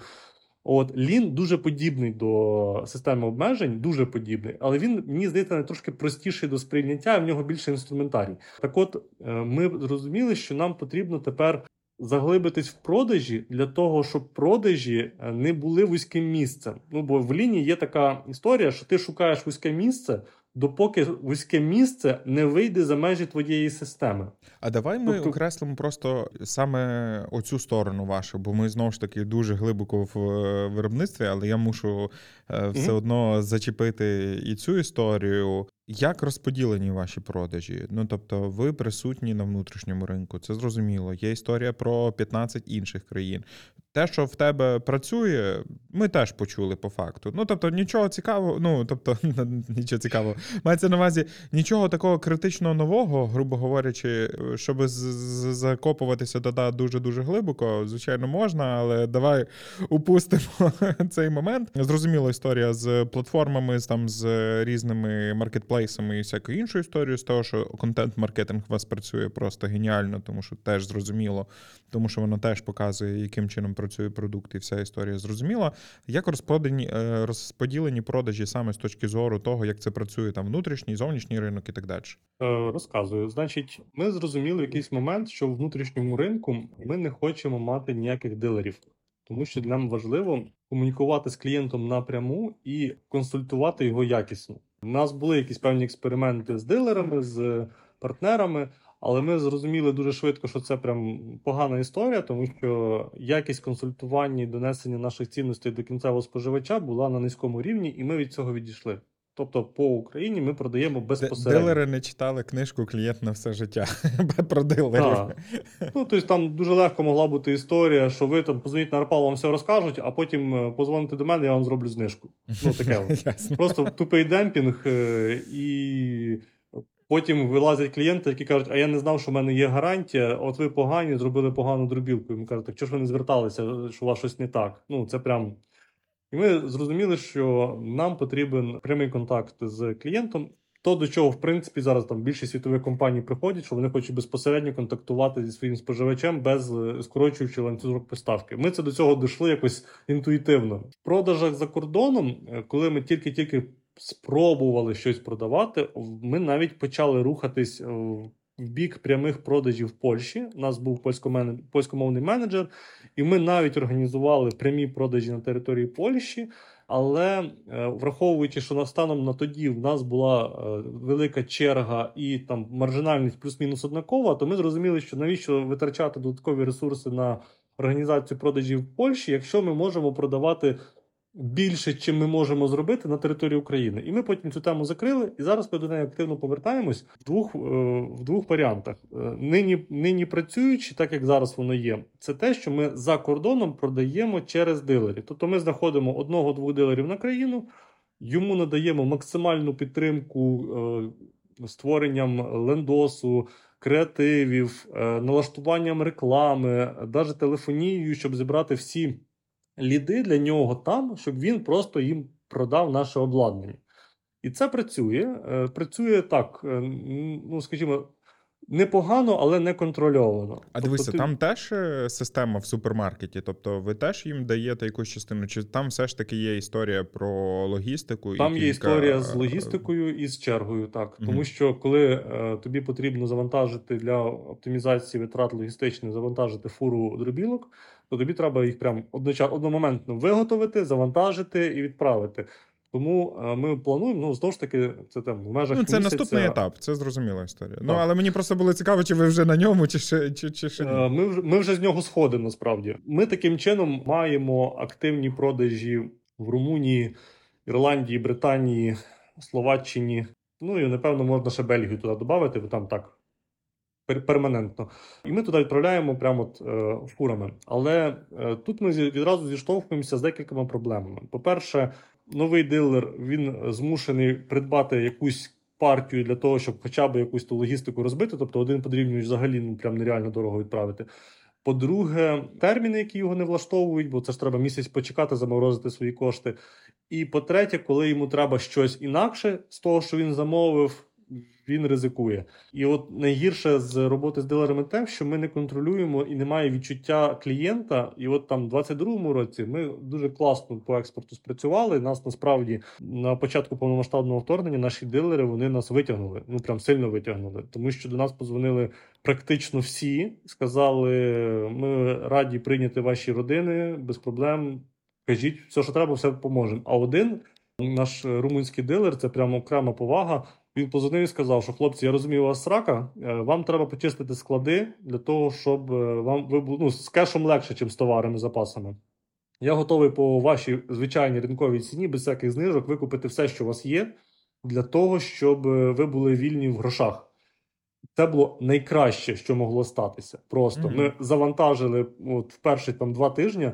От Лін дуже подібний до системи обмежень, дуже подібний, але він мені здається не трошки простіший до сприйняття. В нього більше інструментарій. Так, от е, ми зрозуміли, що нам потрібно тепер заглибитись в продажі для того, щоб продажі е, не були вузьким місцем. Ну бо в лінії є така історія, що ти шукаєш вузьке місце, допоки вузьке місце не вийде за межі твоєї системи. А давай ми тобто... окреслимо просто саме оцю сторону вашу, бо ми знову ж таки дуже глибоко в е, виробництві, але я мушу все mm-hmm. одно зачепити і цю історію. Як розподілені ваші продажі? Ну тобто, ви присутні на внутрішньому ринку, це зрозуміло. Є історія про 15 інших країн. Те, що в тебе працює, ми теж почули по факту. Ну тобто, нічого цікавого, ну тобто, нічого цікавого, мається на увазі нічого такого критично нового, грубо говорячи, щоб закопуватися туди дуже дуже глибоко, звичайно, можна, але давай упустимо цей момент. Зрозуміла історія з платформами, з там з різними маркетплейсами і всякою іншою історією, з того, що контент-маркетинг у вас працює просто геніально, тому що теж зрозуміло, тому що воно теж показує, яким чином працює продукт, і вся історія зрозуміла. Як розподілені, е, розподілені продажі саме з точки зору того, як це працює там внутрішній, зовнішній ринок і так далі? Е, розказую. Значить, ми зрозуміли в якийсь момент, що в внутрішньому ринку ми не хочемо мати ніяких дилерів, тому що нам важливо комунікувати з клієнтом напряму і консультувати його якісно. У нас були якісь певні експерименти з дилерами, з партнерами. Але ми зрозуміли дуже швидко, що це прям погана історія, тому що якість консультування і донесення наших цінностей до кінцевого споживача була на низькому рівні, і ми від цього відійшли. Тобто по Україні ми продаємо безпосередньо. Дилери не читали книжку клієнт на все життя про дилерів. Так. Ну, тобто там дуже легко могла бути історія, що ви там позвоніть на Арпал, вам все розкажуть, а потім е, позвоните до мене, я вам зроблю знижку. Ну, таке. Просто тупий демпінг е, і. Потім вилазять клієнти, які кажуть, а я не знав, що в мене є гарантія. От ви погані, зробили погану дробілку. Йому кажуть, так чого ж ви не зверталися, що у вас щось не так? Ну, це прям. І ми зрозуміли, що нам потрібен прямий контакт з клієнтом. То, до чого, в принципі, зараз там більшість світових компаній приходять, що вони хочуть безпосередньо контактувати зі своїм споживачем без е, скорочуючи ланцюжок поставки. Ми це до цього дійшли якось інтуїтивно. В продажах за кордоном, е, коли ми тільки-тільки спробували щось продавати, ми навіть почали рухатись в бік прямих продажів в Польщі. У нас був польськомовний менеджер, і ми навіть організували прямі продажі на території Польщі. Але е, враховуючи, що станом на тоді в нас була е, велика черга і там маржинальність плюс-мінус однакова, то ми зрозуміли, що навіщо витрачати додаткові ресурси на організацію продажів в Польщі, якщо ми можемо продавати більше, чим ми можемо зробити на території України. І ми потім цю тему закрили, і зараз ми до неї активно повертаємось в двох е, в двох варіантах. Е, нині нині працюючи, так як зараз воно є, це те, що ми за кордоном продаємо через дилерів. Тобто ми знаходимо одного-двох дилерів на країну, йому надаємо максимальну підтримку е, створенням лендосу. Креативів, налаштуванням реклами, навіть телефонією, щоб зібрати всі ліди для нього там, щоб він просто їм продав наше обладнання. І це працює. Е, працює так, е, ну скажімо, непогано, але не контрольовано. А тобто, дивися, ти... там теж е, система в супермаркеті. Тобто, ви теж їм даєте якусь частину? Чи там все ж таки є історія про логістику? Там і є кілька... історія з логістикою і з чергою, так. Угу. Тому що коли е, тобі потрібно завантажити для оптимізації витрат логістичних, завантажити фуру дробілок то тобі треба їх прям одномоментно виготовити, завантажити і відправити. Тому е, ми плануємо, ну знову ж таки, це там в межах. Ну, це місяця. наступний етап, це зрозуміла історія. Ну, так. Ну але мені просто було цікаво, чи ви вже на ньому, чи ще чи, чи ще ні. Е, ми вже ми вже з нього сходимо. Насправді, ми таким чином маємо активні продажі в Румунії, Ірландії, Британії, Словаччині, Ну і напевно можна ще Бельгію туди додати, бо там так перманентно. І ми туди відправляємо прямо от, е, фурами. Але е, тут ми відразу зіштовхуємося з декількома проблемами. По-перше, новий дилер він змушений придбати якусь партію для того, щоб хоча б якусь ту логістику розбити. Тобто один подрібнювач взагалі ну, прям нереально дорого відправити. По-друге, терміни, які його не влаштовують, бо це ж треба місяць почекати, заморозити свої кошти. І по-третє, коли йому треба щось інакше з того, що він замовив, він ризикує. І от найгірше з роботи з дилерами те, що ми не контролюємо і немає відчуття клієнта. І от там, в 22-му році, ми дуже класно по експорту спрацювали. Нас насправді на початку повномасштабного вторгнення наші дилери вони нас витягнули. Ну прям сильно витягнули, тому що до нас позвонили практично всі. Сказали: ми раді прийняти ваші родини без проблем. Кажіть, все, що треба, все поможемо. А один наш румунський дилер, це прямо окрема повага. Він позвонив і сказав, що хлопці, я розумію, у вас срака. е, Вам треба почистити склади для того, щоб е, вам ви ну, з кешем легше, ніж з товарами, запасами. Я готовий по вашій звичайній ринковій ціні, без всяких знижок, викупити все, що у вас є, для того, щоб е, ви були вільні в грошах. Це було найкраще, що могло статися. Просто Мгм. ми завантажили от в перші там два тижні.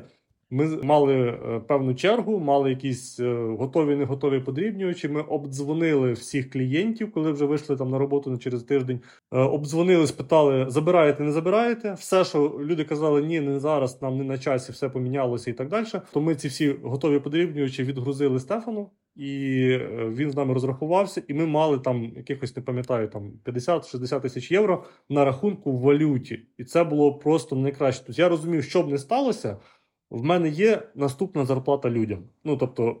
Ми мали е, певну чергу, мали якісь е, готові, не готові подрібнювачі. Ми обдзвонили всіх клієнтів, коли вже вийшли там на роботу через тиждень. Е, обдзвонили, спитали: забираєте, не забираєте. Все, що люди казали, ні, не зараз, нам не на часі, все помінялося і так далі. То ми ці всі готові подрібнювачі відгрузили Стефану, і він з нами розрахувався. І ми мали там якихось, не пам'ятаю, там 50-60 тисяч євро на рахунку в валюті. І це було просто найкраще. Тобто я розумів, що б не сталося. В мене є наступна зарплата людям. Ну тобто,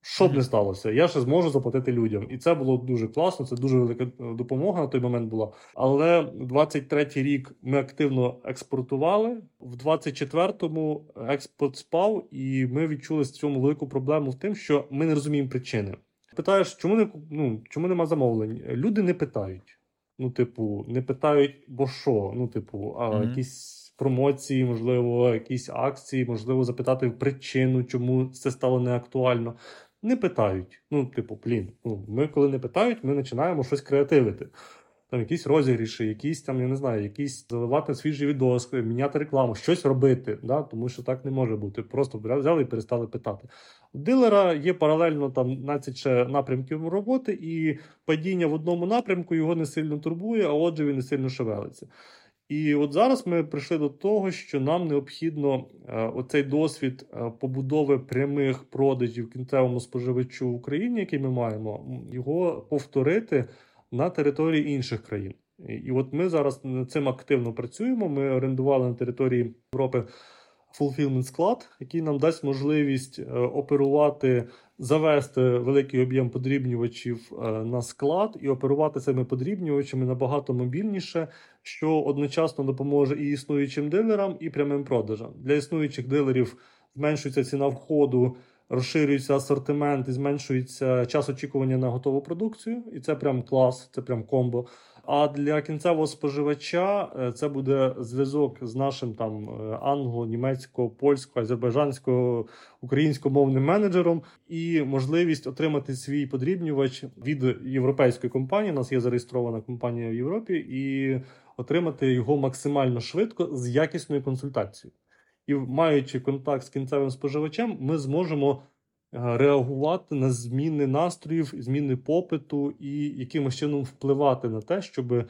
що б не сталося, я ще зможу заплатити людям. І це було дуже класно. Це дуже велика е, допомога на той момент була. Але 23-й рік ми активно експортували. В 24-му експорт спав, і ми відчули в цьому велику проблему в тим, що ми не розуміємо причини. Питаєш, чому не ну, чому нема замовлень? Люди не питають. Ну, типу, не питають, бо що? Ну, типу, а Мгм. якісь промоції, можливо, якісь акції, можливо, запитати причину, чому це стало неактуально. Не питають. Ну, типу, блін, ну, ми коли не питають, ми починаємо щось креативити. Там якісь розігріші, якісь там, я не знаю, якісь заливати свіжі відоси, міняти рекламу, щось робити, да? тому що так не може бути. Просто взяли і перестали питати. У дилера є паралельно там 15 ще напрямків роботи, і падіння в одному напрямку його не сильно турбує, а отже, він не сильно шевелиться. І от зараз ми прийшли до того, що нам необхідно е, оцей досвід е, побудови прямих продажів кінцевому споживачу в Україні, який ми маємо, його повторити на території інших країн. І, от ми зараз над цим активно працюємо. Ми орендували на території Європи fulfillment склад, який нам дасть можливість е, оперувати, завести великий об'єм подрібнювачів е, на склад і оперувати цими подрібнювачами набагато мобільніше, що одночасно допоможе і існуючим дилерам, і прямим продажам. Для існуючих дилерів зменшується ціна входу. Розширюється асортимент і зменшується час очікування на готову продукцію, і це прям клас, це прям комбо. А для кінцевого споживача е, це буде зв'язок з нашим там е, англо, німецько, польсько, азербайджансько, українськомовним менеджером і можливість отримати свій подрібнювач від європейської компанії. У нас є зареєстрована компанія в Європі, і отримати його максимально швидко з якісною консультацією. І маючи контакт з кінцевим споживачем, ми зможемо реагувати на зміни настроїв, зміни попиту і якимось чином впливати на те, щоб е,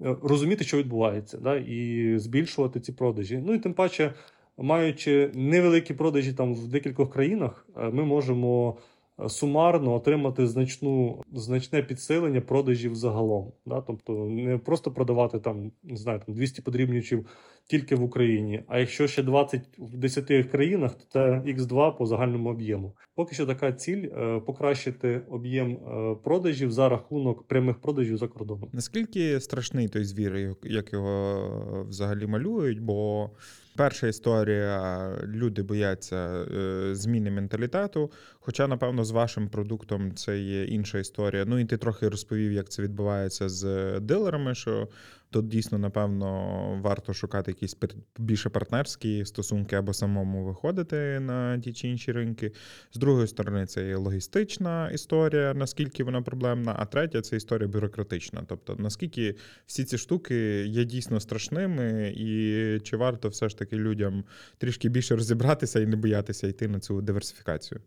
розуміти, що відбувається, да, і збільшувати ці продажі. Ну і тим паче, маючи невеликі продажі там в декількох країнах, е, ми можемо е, сумарно отримати значну, значне підсилення продажів загалом. Да? Тобто не просто продавати там, не знаю, там 200 подрібнювачів тільки в Україні. А якщо ще 20 в 10 країнах, то це X2 по загальному об'єму. Поки що така ціль е, покращити об'єм е, продажів за рахунок прямих продажів за кордоном. Наскільки страшний той звір, як його взагалі малюють? Бо перша історія люди бояться е, зміни менталітету, Хоча, напевно, з вашим продуктом це є інша історія. Ну і ти трохи розповів, як це відбувається з дилерами. що Тут дійсно, напевно, варто шукати якісь більше партнерські стосунки або самому виходити на ті чи інші ринки. З другої сторони, це є логістична історія, наскільки вона проблемна, а третя це історія бюрократична. Тобто, наскільки всі ці штуки є дійсно страшними, і чи варто все ж таки людям трішки більше розібратися і не боятися йти на цю диверсифікацію?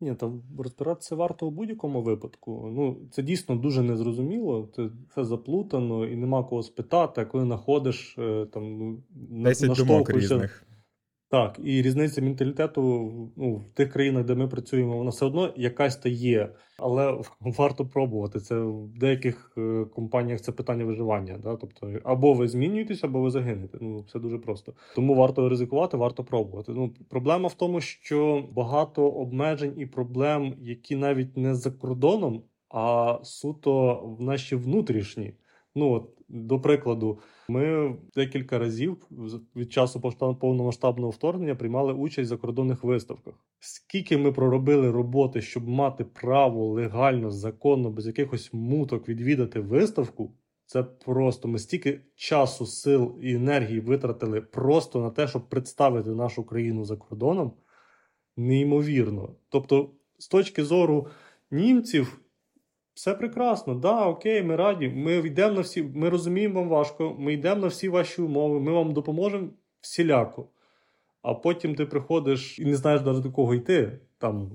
Ні, там розбиратися варто у будь-якому випадку. Ну, це дійсно дуже незрозуміло, це все заплутано і нема кого спитати, а коли знаходиш е, там ну, 10 думок різних. Так, і різниця менталітету ну, в тих країнах, де ми працюємо, вона все одно якась та є, але варто пробувати. Це в деяких е, компаніях це питання виживання. Да? Тобто, або ви змінюєтесь, або ви загинете. Ну все дуже просто. Тому варто ризикувати, варто пробувати. Ну проблема в тому, що багато обмежень і проблем, які навіть не за кордоном, а суто в наші внутрішні. Ну от до прикладу, ми декілька разів від часу повномасштабного вторгнення приймали участь в закордонних виставках. Скільки ми проробили роботи, щоб мати право легально, законно, без якихось муток відвідати виставку, це просто ми стільки часу, сил і енергії витратили просто на те, щоб представити нашу країну за кордоном. Неймовірно. Тобто, з точки зору німців. Все прекрасно, да, окей, ми раді. Ми йдемо на всі, ми розуміємо вам важко, ми йдемо на всі ваші умови, ми вам допоможемо всіляко. А потім ти приходиш і не знаєш навіть до кого йти. Там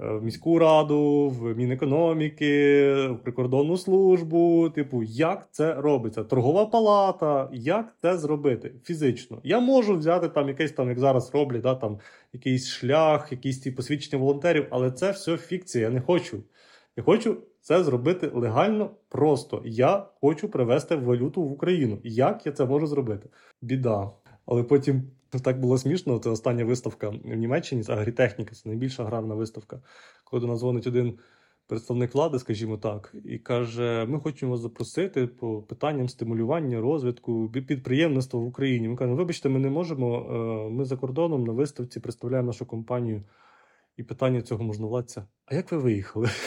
е, в міську раду, в Мінекономіки, в прикордонну службу. Типу, як це робиться? Торгова палата, як це зробити фізично? Я можу взяти там якийсь там, як зараз роблять, да, там якийсь шлях, якісь ті посвідчення волонтерів, але це все фікція. Я не хочу. Я хочу це зробити легально просто. Я хочу привезти валюту в Україну. Як я це можу зробити? Біда. Але потім так було смішно. Це остання виставка в Німеччині з агрітехніки. Це найбільша аграрна виставка. Коли до нас дзвонить один представник влади, скажімо так, і каже: Ми хочемо вас запросити по питанням стимулювання, розвитку підприємництва в Україні. Ми кажемо, вибачте, ми не можемо. Е, ми за кордоном на виставці представляємо нашу компанію. І питання цього можновладця: а як ви виїхали?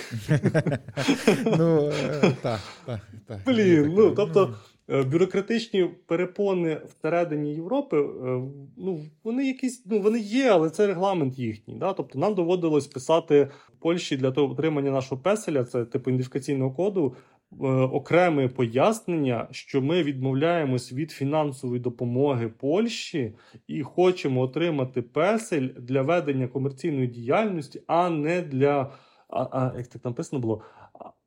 Ну, е, так, так, так. Блін, ну тобто е, бюрократичні перепони всередині Європи, е, ну вони якісь, ну вони є, але це регламент їхній. Да? Тобто нам доводилось писати в Польщі для того отримання нашого песеля, це типу ідентифікаційного коду, окреме пояснення, що ми відмовляємось від фінансової допомоги Польщі і хочемо отримати песель для ведення комерційної діяльності, а не для а, а як так написано було.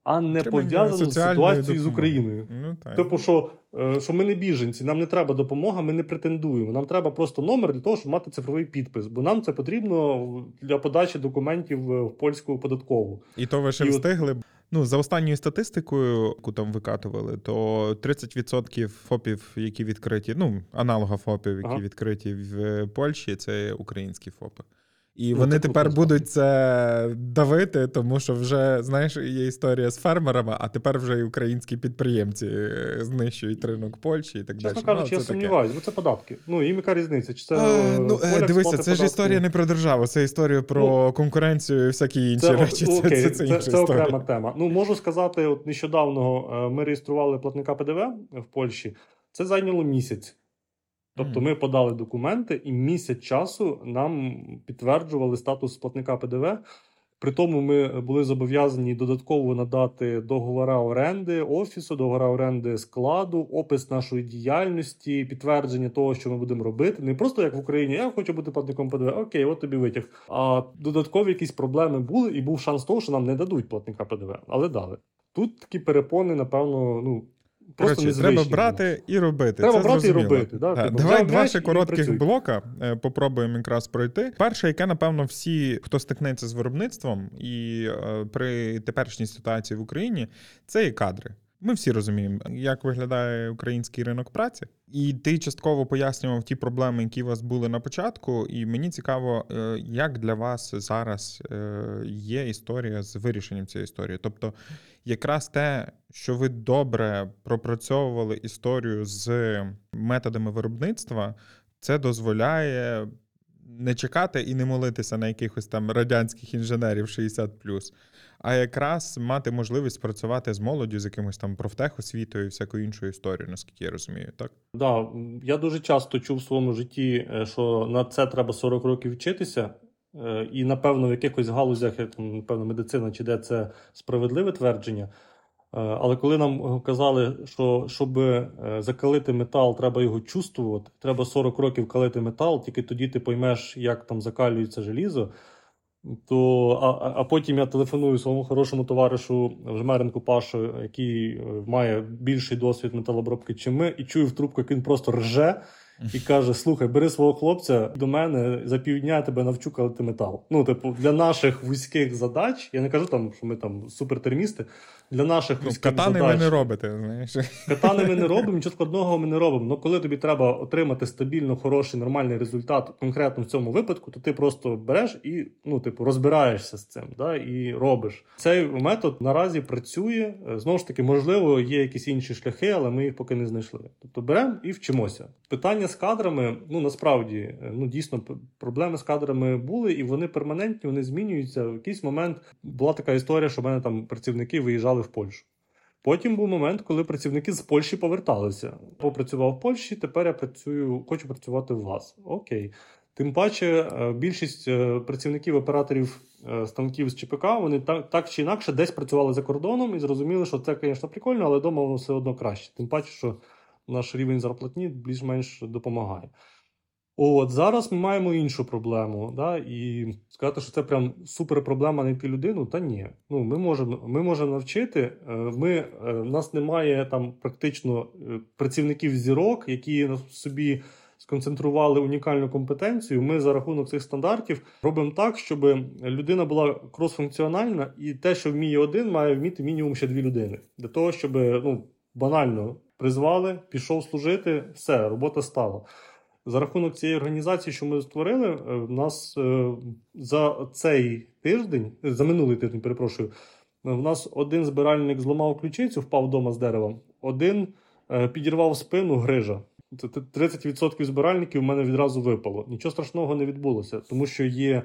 А не пов'язано з ситуацією з Україною. Ну, так. Типу, що е, що ми не біженці, нам не треба допомога, ми не претендуємо. Нам треба просто номер для того, щоб мати цифровий підпис, бо нам це потрібно для подачі документів в польську податкову. І то ви ще І встигли. От... Ну, за останньою статистикою, яку там викатували, то 30% ФОПів, які відкриті, ну, аналога ФОПів, які ага. відкриті в Польщі, це українські ФОПи. І ну, вони тепер будуть це давити, тому що вже знаєш, є історія з фермерами, а тепер вже і українські підприємці е, знищують ринок Польщі і так далі. Чесно кажучи, ну, я сумніваюся, бо це податки. Ну їм яка різниця? Чи це а, ну, е, дивися, це податки? ж історія не про державу, це історія про ну, конкуренцію і всякі інші це, речі. Окей, це, це, це, це, це окрема тема. Ну можу сказати, от нещодавно е, ми реєстрували платника ПДВ в Польщі. Це зайняло місяць. Тобто ми подали документи, і місяць часу нам підтверджували статус платника ПДВ. При тому ми були зобов'язані додатково надати договора оренди офісу, договора оренди складу, опис нашої діяльності, підтвердження того, що ми будемо робити. Не просто як в Україні, я хочу бути платником ПДВ. Окей, от тобі витяг. А додаткові якісь проблеми були, і був шанс того, що нам не дадуть платника ПДВ, але дали. Тут такі перепони, напевно, ну Просто Короче, треба брати і робити. Треба Це брати зрозуміло. і робити. Да, Давай типу, два ще коротких блока е, попробуємо якраз пройти. Перше, яке, напевно, всі, хто стикнеться з виробництвом і е, при теперішній ситуації в Україні, це є кадри. Ми всі розуміємо, як виглядає український ринок праці, і ти частково пояснював ті проблеми, які у вас були на початку. І мені цікаво, е, як для вас зараз є історія з вирішенням цієї історії. Тобто, якраз те, що ви добре пропрацьовували історію з методами виробництва, це дозволяє не чекати і не молитися на якихось там радянських інженерів 60 а якраз мати можливість працювати з молоддю, з якимось там профтехосвітою і всякою іншою історією, наскільки я розумію, так? Да, я дуже часто чув в своєму житті, е, що на це треба 40 років вчитися, е, і напевно в якихось галузях, як там, напевно, медицина чи де це справедливе твердження. Е, але коли нам казали, що щоб закалити метал, треба його чувствувати, треба 40 років калити метал, тільки тоді ти поймеш, як там закалюється желізо. То, а а потім я телефоную своєму хорошому товаришу Жмеренку Пашу, який е, має більший досвід металобробки, чим ми, і чую в трубку, як він просто рже і каже: Слухай, бери свого хлопця до мене за півдня я тебе навчу калити метал. Ну, типу, для наших вузьких задач, я не кажу там, що ми там супертермісти. Для наших ну, катани задач, ви не робите. знаєш. Катани ми не робимо, нічого складного ми не робимо. Ну коли тобі треба отримати стабільно хороший, нормальний результат, конкретно в цьому випадку, то ти просто береш і ну, типу, розбираєшся з цим, да, і робиш. Цей метод наразі працює. Знову ж таки, можливо, є якісь інші шляхи, але ми їх поки не знайшли. Тобто беремо і вчимося. Питання з кадрами, ну насправді, ну дійсно, проблеми з кадрами були, і вони перманентні, вони змінюються. В якийсь момент була така історія, що в мене там працівники виїжджали в Польщу. Потім був момент, коли працівники з Польщі поверталися. Попрацював в Польщі, тепер я працюю, хочу працювати в вас. Окей. Тим паче, е, більшість е, працівників операторів е, станків з ЧПК вони так так чи інакше десь працювали за кордоном і зрозуміли, що це, звісно, прикольно, але вдома воно все одно краще. Тим паче, що наш рівень зарплатні більш-менш допомагає. От зараз ми маємо іншу проблему. Да? І сказати, що це прям супер проблема знайти людину, та ні. Ну, Ми можемо ми можемо навчити. Е, ми, е, нас немає там практично е, працівників зірок, які на собі сконцентрували унікальну компетенцію. Ми за рахунок цих стандартів робимо так, щоб людина була кросфункціональна, і те, що вміє один, має вміти мінімум ще дві людини. Для того, щоб ну, банально призвали, пішов служити, все, робота стала. За рахунок цієї організації, що ми створили, е, в нас е, за цей тиждень, за минулий тиждень, перепрошую, в нас один збиральник зламав ключицю, впав вдома з дерева, один е, підірвав спину грижа. 30% збиральників в мене відразу випало. Нічого страшного не відбулося, тому що є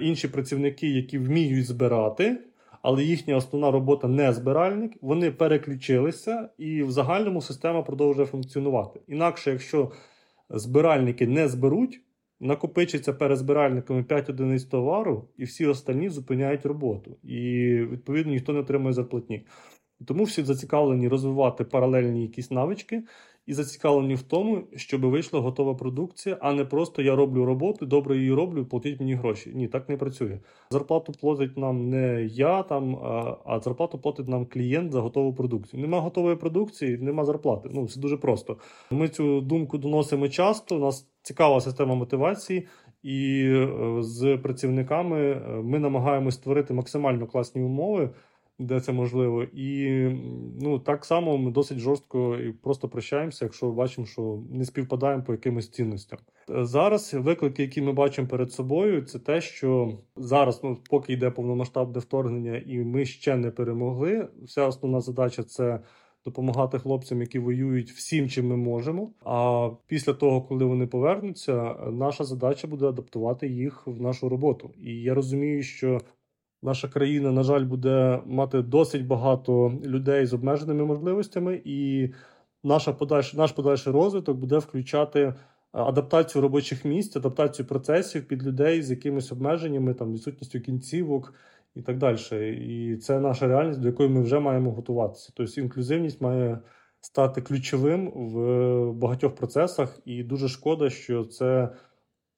інші працівники, які вміють збирати, але їхня основна робота не збиральник. Вони переключилися, і в загальному система продовжує функціонувати. Інакше, якщо збиральники не зберуть, накопичиться перед збиральниками 5 одиниць товару, і всі останні зупиняють роботу. І, відповідно, ніхто не отримує зарплатні. Тому всі зацікавлені розвивати паралельні якісь навички і зацікавлені в тому, щоб вийшла готова продукція, а не просто я роблю роботу, добре її роблю, платіть мені гроші. Ні, так не працює. Зарплату платить нам не я там, а зарплату платить нам клієнт за готову продукцію. Нема готової продукції, нема зарплати. Ну все дуже просто. Ми цю думку доносимо часто. У нас цікава система мотивації. І е, з працівниками е, ми намагаємось створити максимально класні умови де це можливо. І ну так само ми досить жорстко і просто прощаємося, якщо бачимо, що не співпадаємо по якимось цінностям. Зараз виклики, які ми бачимо перед собою, це те, що зараз, ну поки йде повномасштабне вторгнення, і ми ще не перемогли. Вся основна задача це. Допомагати хлопцям, які воюють всім, чим ми можемо. А після того, коли вони повернуться, наша задача буде адаптувати їх в нашу роботу. І я розумію, що Наша країна, на жаль, буде мати досить багато людей з обмеженими можливостями, і наша подальш, наш подальший розвиток буде включати е, адаптацію робочих місць, адаптацію процесів під людей з якимись обмеженнями, там відсутністю кінцівок і так далі. І це наша реальність, до якої ми вже маємо готуватися. Тобто інклюзивність має стати ключовим в багатьох процесах, і дуже шкода, що це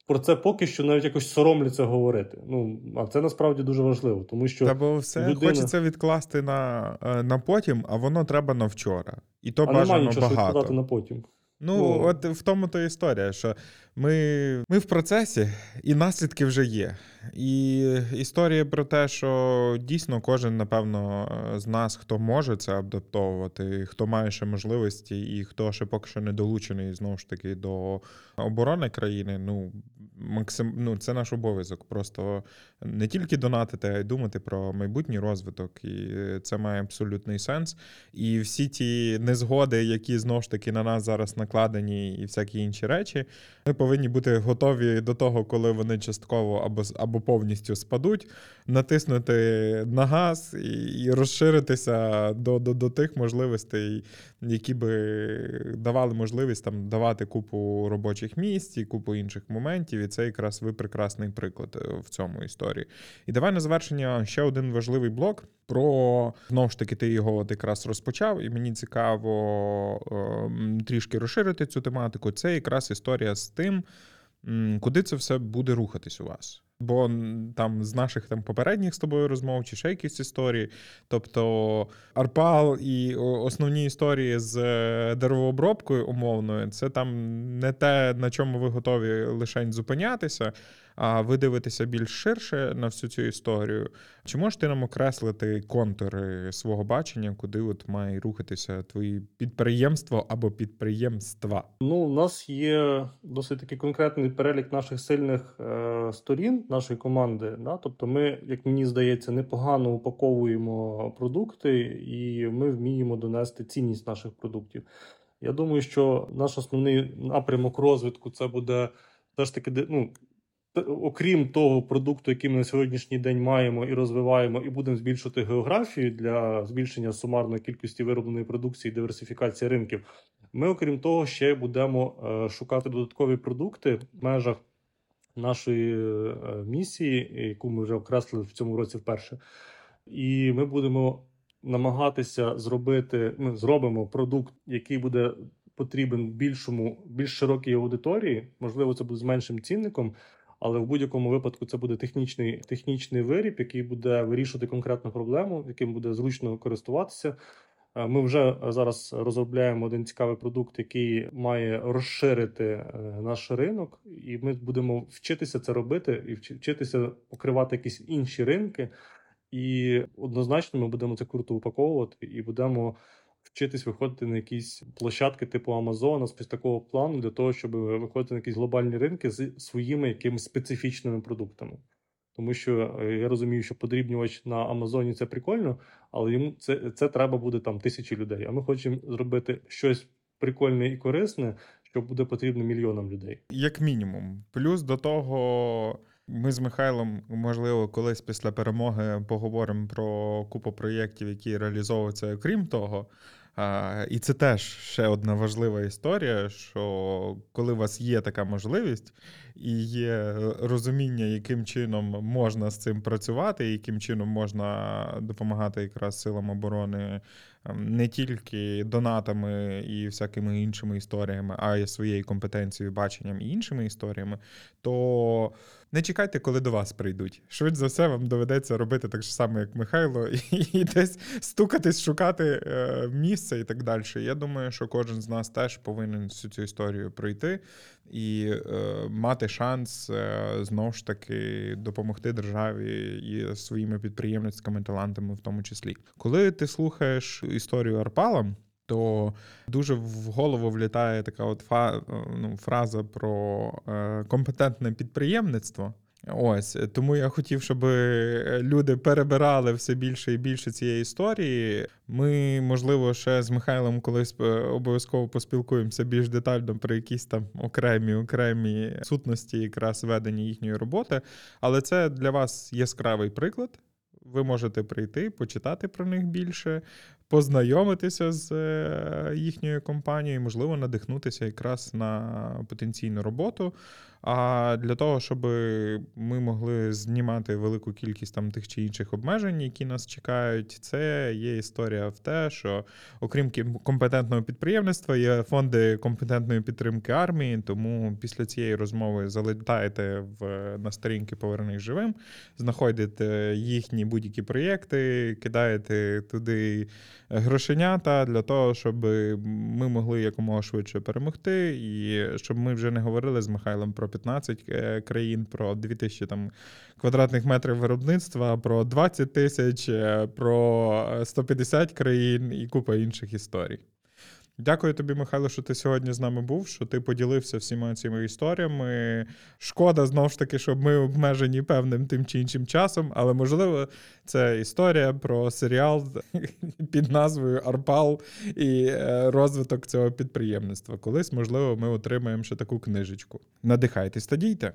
про це поки що навіть якось соромляться говорити. Ну а це насправді дуже важливо, тому що Та бо все людина... хочеться відкласти на е, на потім, а воно треба на вчора. І то а бажано немає багато. на потім. Ну, ну, от в тому то історія, що ми ми в процесі, і наслідки вже є. І історія про те, що дійсно кожен, напевно, з нас, хто може це адаптовувати, хто має ще можливості, і хто ще поки що не долучений знову ж таки до оборони країни, ну максим, ну це наш обов'язок. Просто не тільки донатити, а й думати про майбутній розвиток. І це має абсолютний сенс. І всі ті незгоди, які знову ж таки на нас зараз накладені, і всякі інші речі, ми повинні повинні бути готові до того, коли вони частково або або повністю спадуть, натиснути на газ і, і розширитися до, до, до тих можливостей, які би давали можливість там давати купу робочих місць і купу інших моментів. І це якраз ви прекрасний приклад е, в цьому історії. І давай на завершення ще один важливий блок. Про знову ж таки, ти його от якраз розпочав, і мені цікаво е, трішки розширити цю тематику. Це якраз історія з тим, куди це все буде рухатись у вас. Бо там з наших там попередніх з тобою розмов чи ще якісь історії. Тобто Арпал і основні історії з е, деревообробкою умовною, це там не те, на чому ви готові лише зупинятися а ви дивитеся більш ширше на всю цю історію. Чи можете нам окреслити контури свого бачення, куди от має рухатися твої підприємство або підприємства? Ну, у нас є досить такий конкретний перелік наших сильних е, сторін нашої команди. Да? Тобто, ми, як мені здається, непогано упаковуємо продукти, і ми вміємо донести цінність наших продуктів. Я думаю, що наш основний напрямок розвитку це буде все ж таки ну, окрім того продукту, який ми на сьогоднішній день маємо і розвиваємо, і будемо збільшувати географію для збільшення сумарної кількості виробленої продукції, диверсифікації ринків. Ми, окрім того, ще будемо е, шукати додаткові продукти в межах нашої е, місії, яку ми вже окреслили в цьому році вперше. І ми будемо намагатися зробити. Ми зробимо продукт, який буде потрібен більшому, більш широкій аудиторії. Можливо, це буде з меншим цінником. Але в будь-якому випадку це буде технічний технічний виріб, який буде вирішувати конкретну проблему, яким буде зручно користуватися. Е, ми вже зараз розробляємо один цікавий продукт, який має розширити е, наш ринок, і ми будемо вчитися це робити і вчитися покривати якісь інші ринки. І однозначно ми будемо це круто упаковувати і будемо вчитись виходити на якісь площадки типу Амазона з такого плану для того, щоб виходити на якісь глобальні ринки з своїми якимись специфічними продуктами. Тому що е, я розумію, що подрібнювач на Амазоні це прикольно, але йому це це треба буде там тисячі людей. А ми хочемо зробити щось прикольне і корисне, що буде потрібно мільйонам людей. Як мінімум, плюс до того. Ми з Михайлом, можливо, колись після перемоги поговоримо про купу проєктів, які реалізовуються окрім того. А, І це теж ще одна важлива історія, що коли у вас є така можливість і є розуміння, яким чином можна з цим працювати, яким чином можна допомагати якраз силам оборони ем, не тільки донатами і всякими іншими історіями, а й своєю компетенцією, баченням і іншими історіями, то не чекайте, коли до вас прийдуть. Швидше за все, вам доведеться робити так само, як Михайло, і, десь стукатись, шукати е, місце і так далі. Я думаю, що кожен з нас теж повинен всю цю історію пройти і е, мати шанс е, знову ж таки допомогти державі і своїми підприємницькими талантами, в тому числі. Коли ти слухаєш історію Арпала. То дуже в голову влітає така от фа, ну, фраза про е, компетентне підприємництво. Ось тому я хотів, щоб е, люди перебирали все більше і більше цієї історії. Ми, можливо, ще з Михайлом колись е, обов'язково поспілкуємося більш детально про якісь там окремі окремі сутності, якраз ведення їхньої роботи. Але це для вас яскравий приклад. Ви можете прийти, почитати про них більше, познайомитися з е, їхньою компанією, можливо, надихнутися якраз на потенційну роботу. А для того, щоб ми могли знімати велику кількість там тих чи інших обмежень, які нас чекають, це є історія в те, що окрім компетентного підприємництва, є фонди компетентної підтримки армії. Тому після цієї розмови залітаєте в на сторінки Повернись живим, знаходите їхні будь-які проєкти, кидаєте туди грошенята для того, щоб ми могли якомога швидше перемогти, і щоб ми вже не говорили з Михайлом про 15 е, країн, про 2000 там квадратних метрів виробництва, про 20 тисяч, е, про 150 країн і купа інших історій. Дякую тобі, Михайло, що ти сьогодні з нами був, що ти поділився всіма цими історіями. Шкода знову ж таки, щоб ми обмежені певним тим чи іншим часом, але можливо, це історія про серіал під назвою Арпал і е, розвиток цього підприємництва. Колись, можливо, ми отримаємо ще таку книжечку. Надихайтесь та дійте.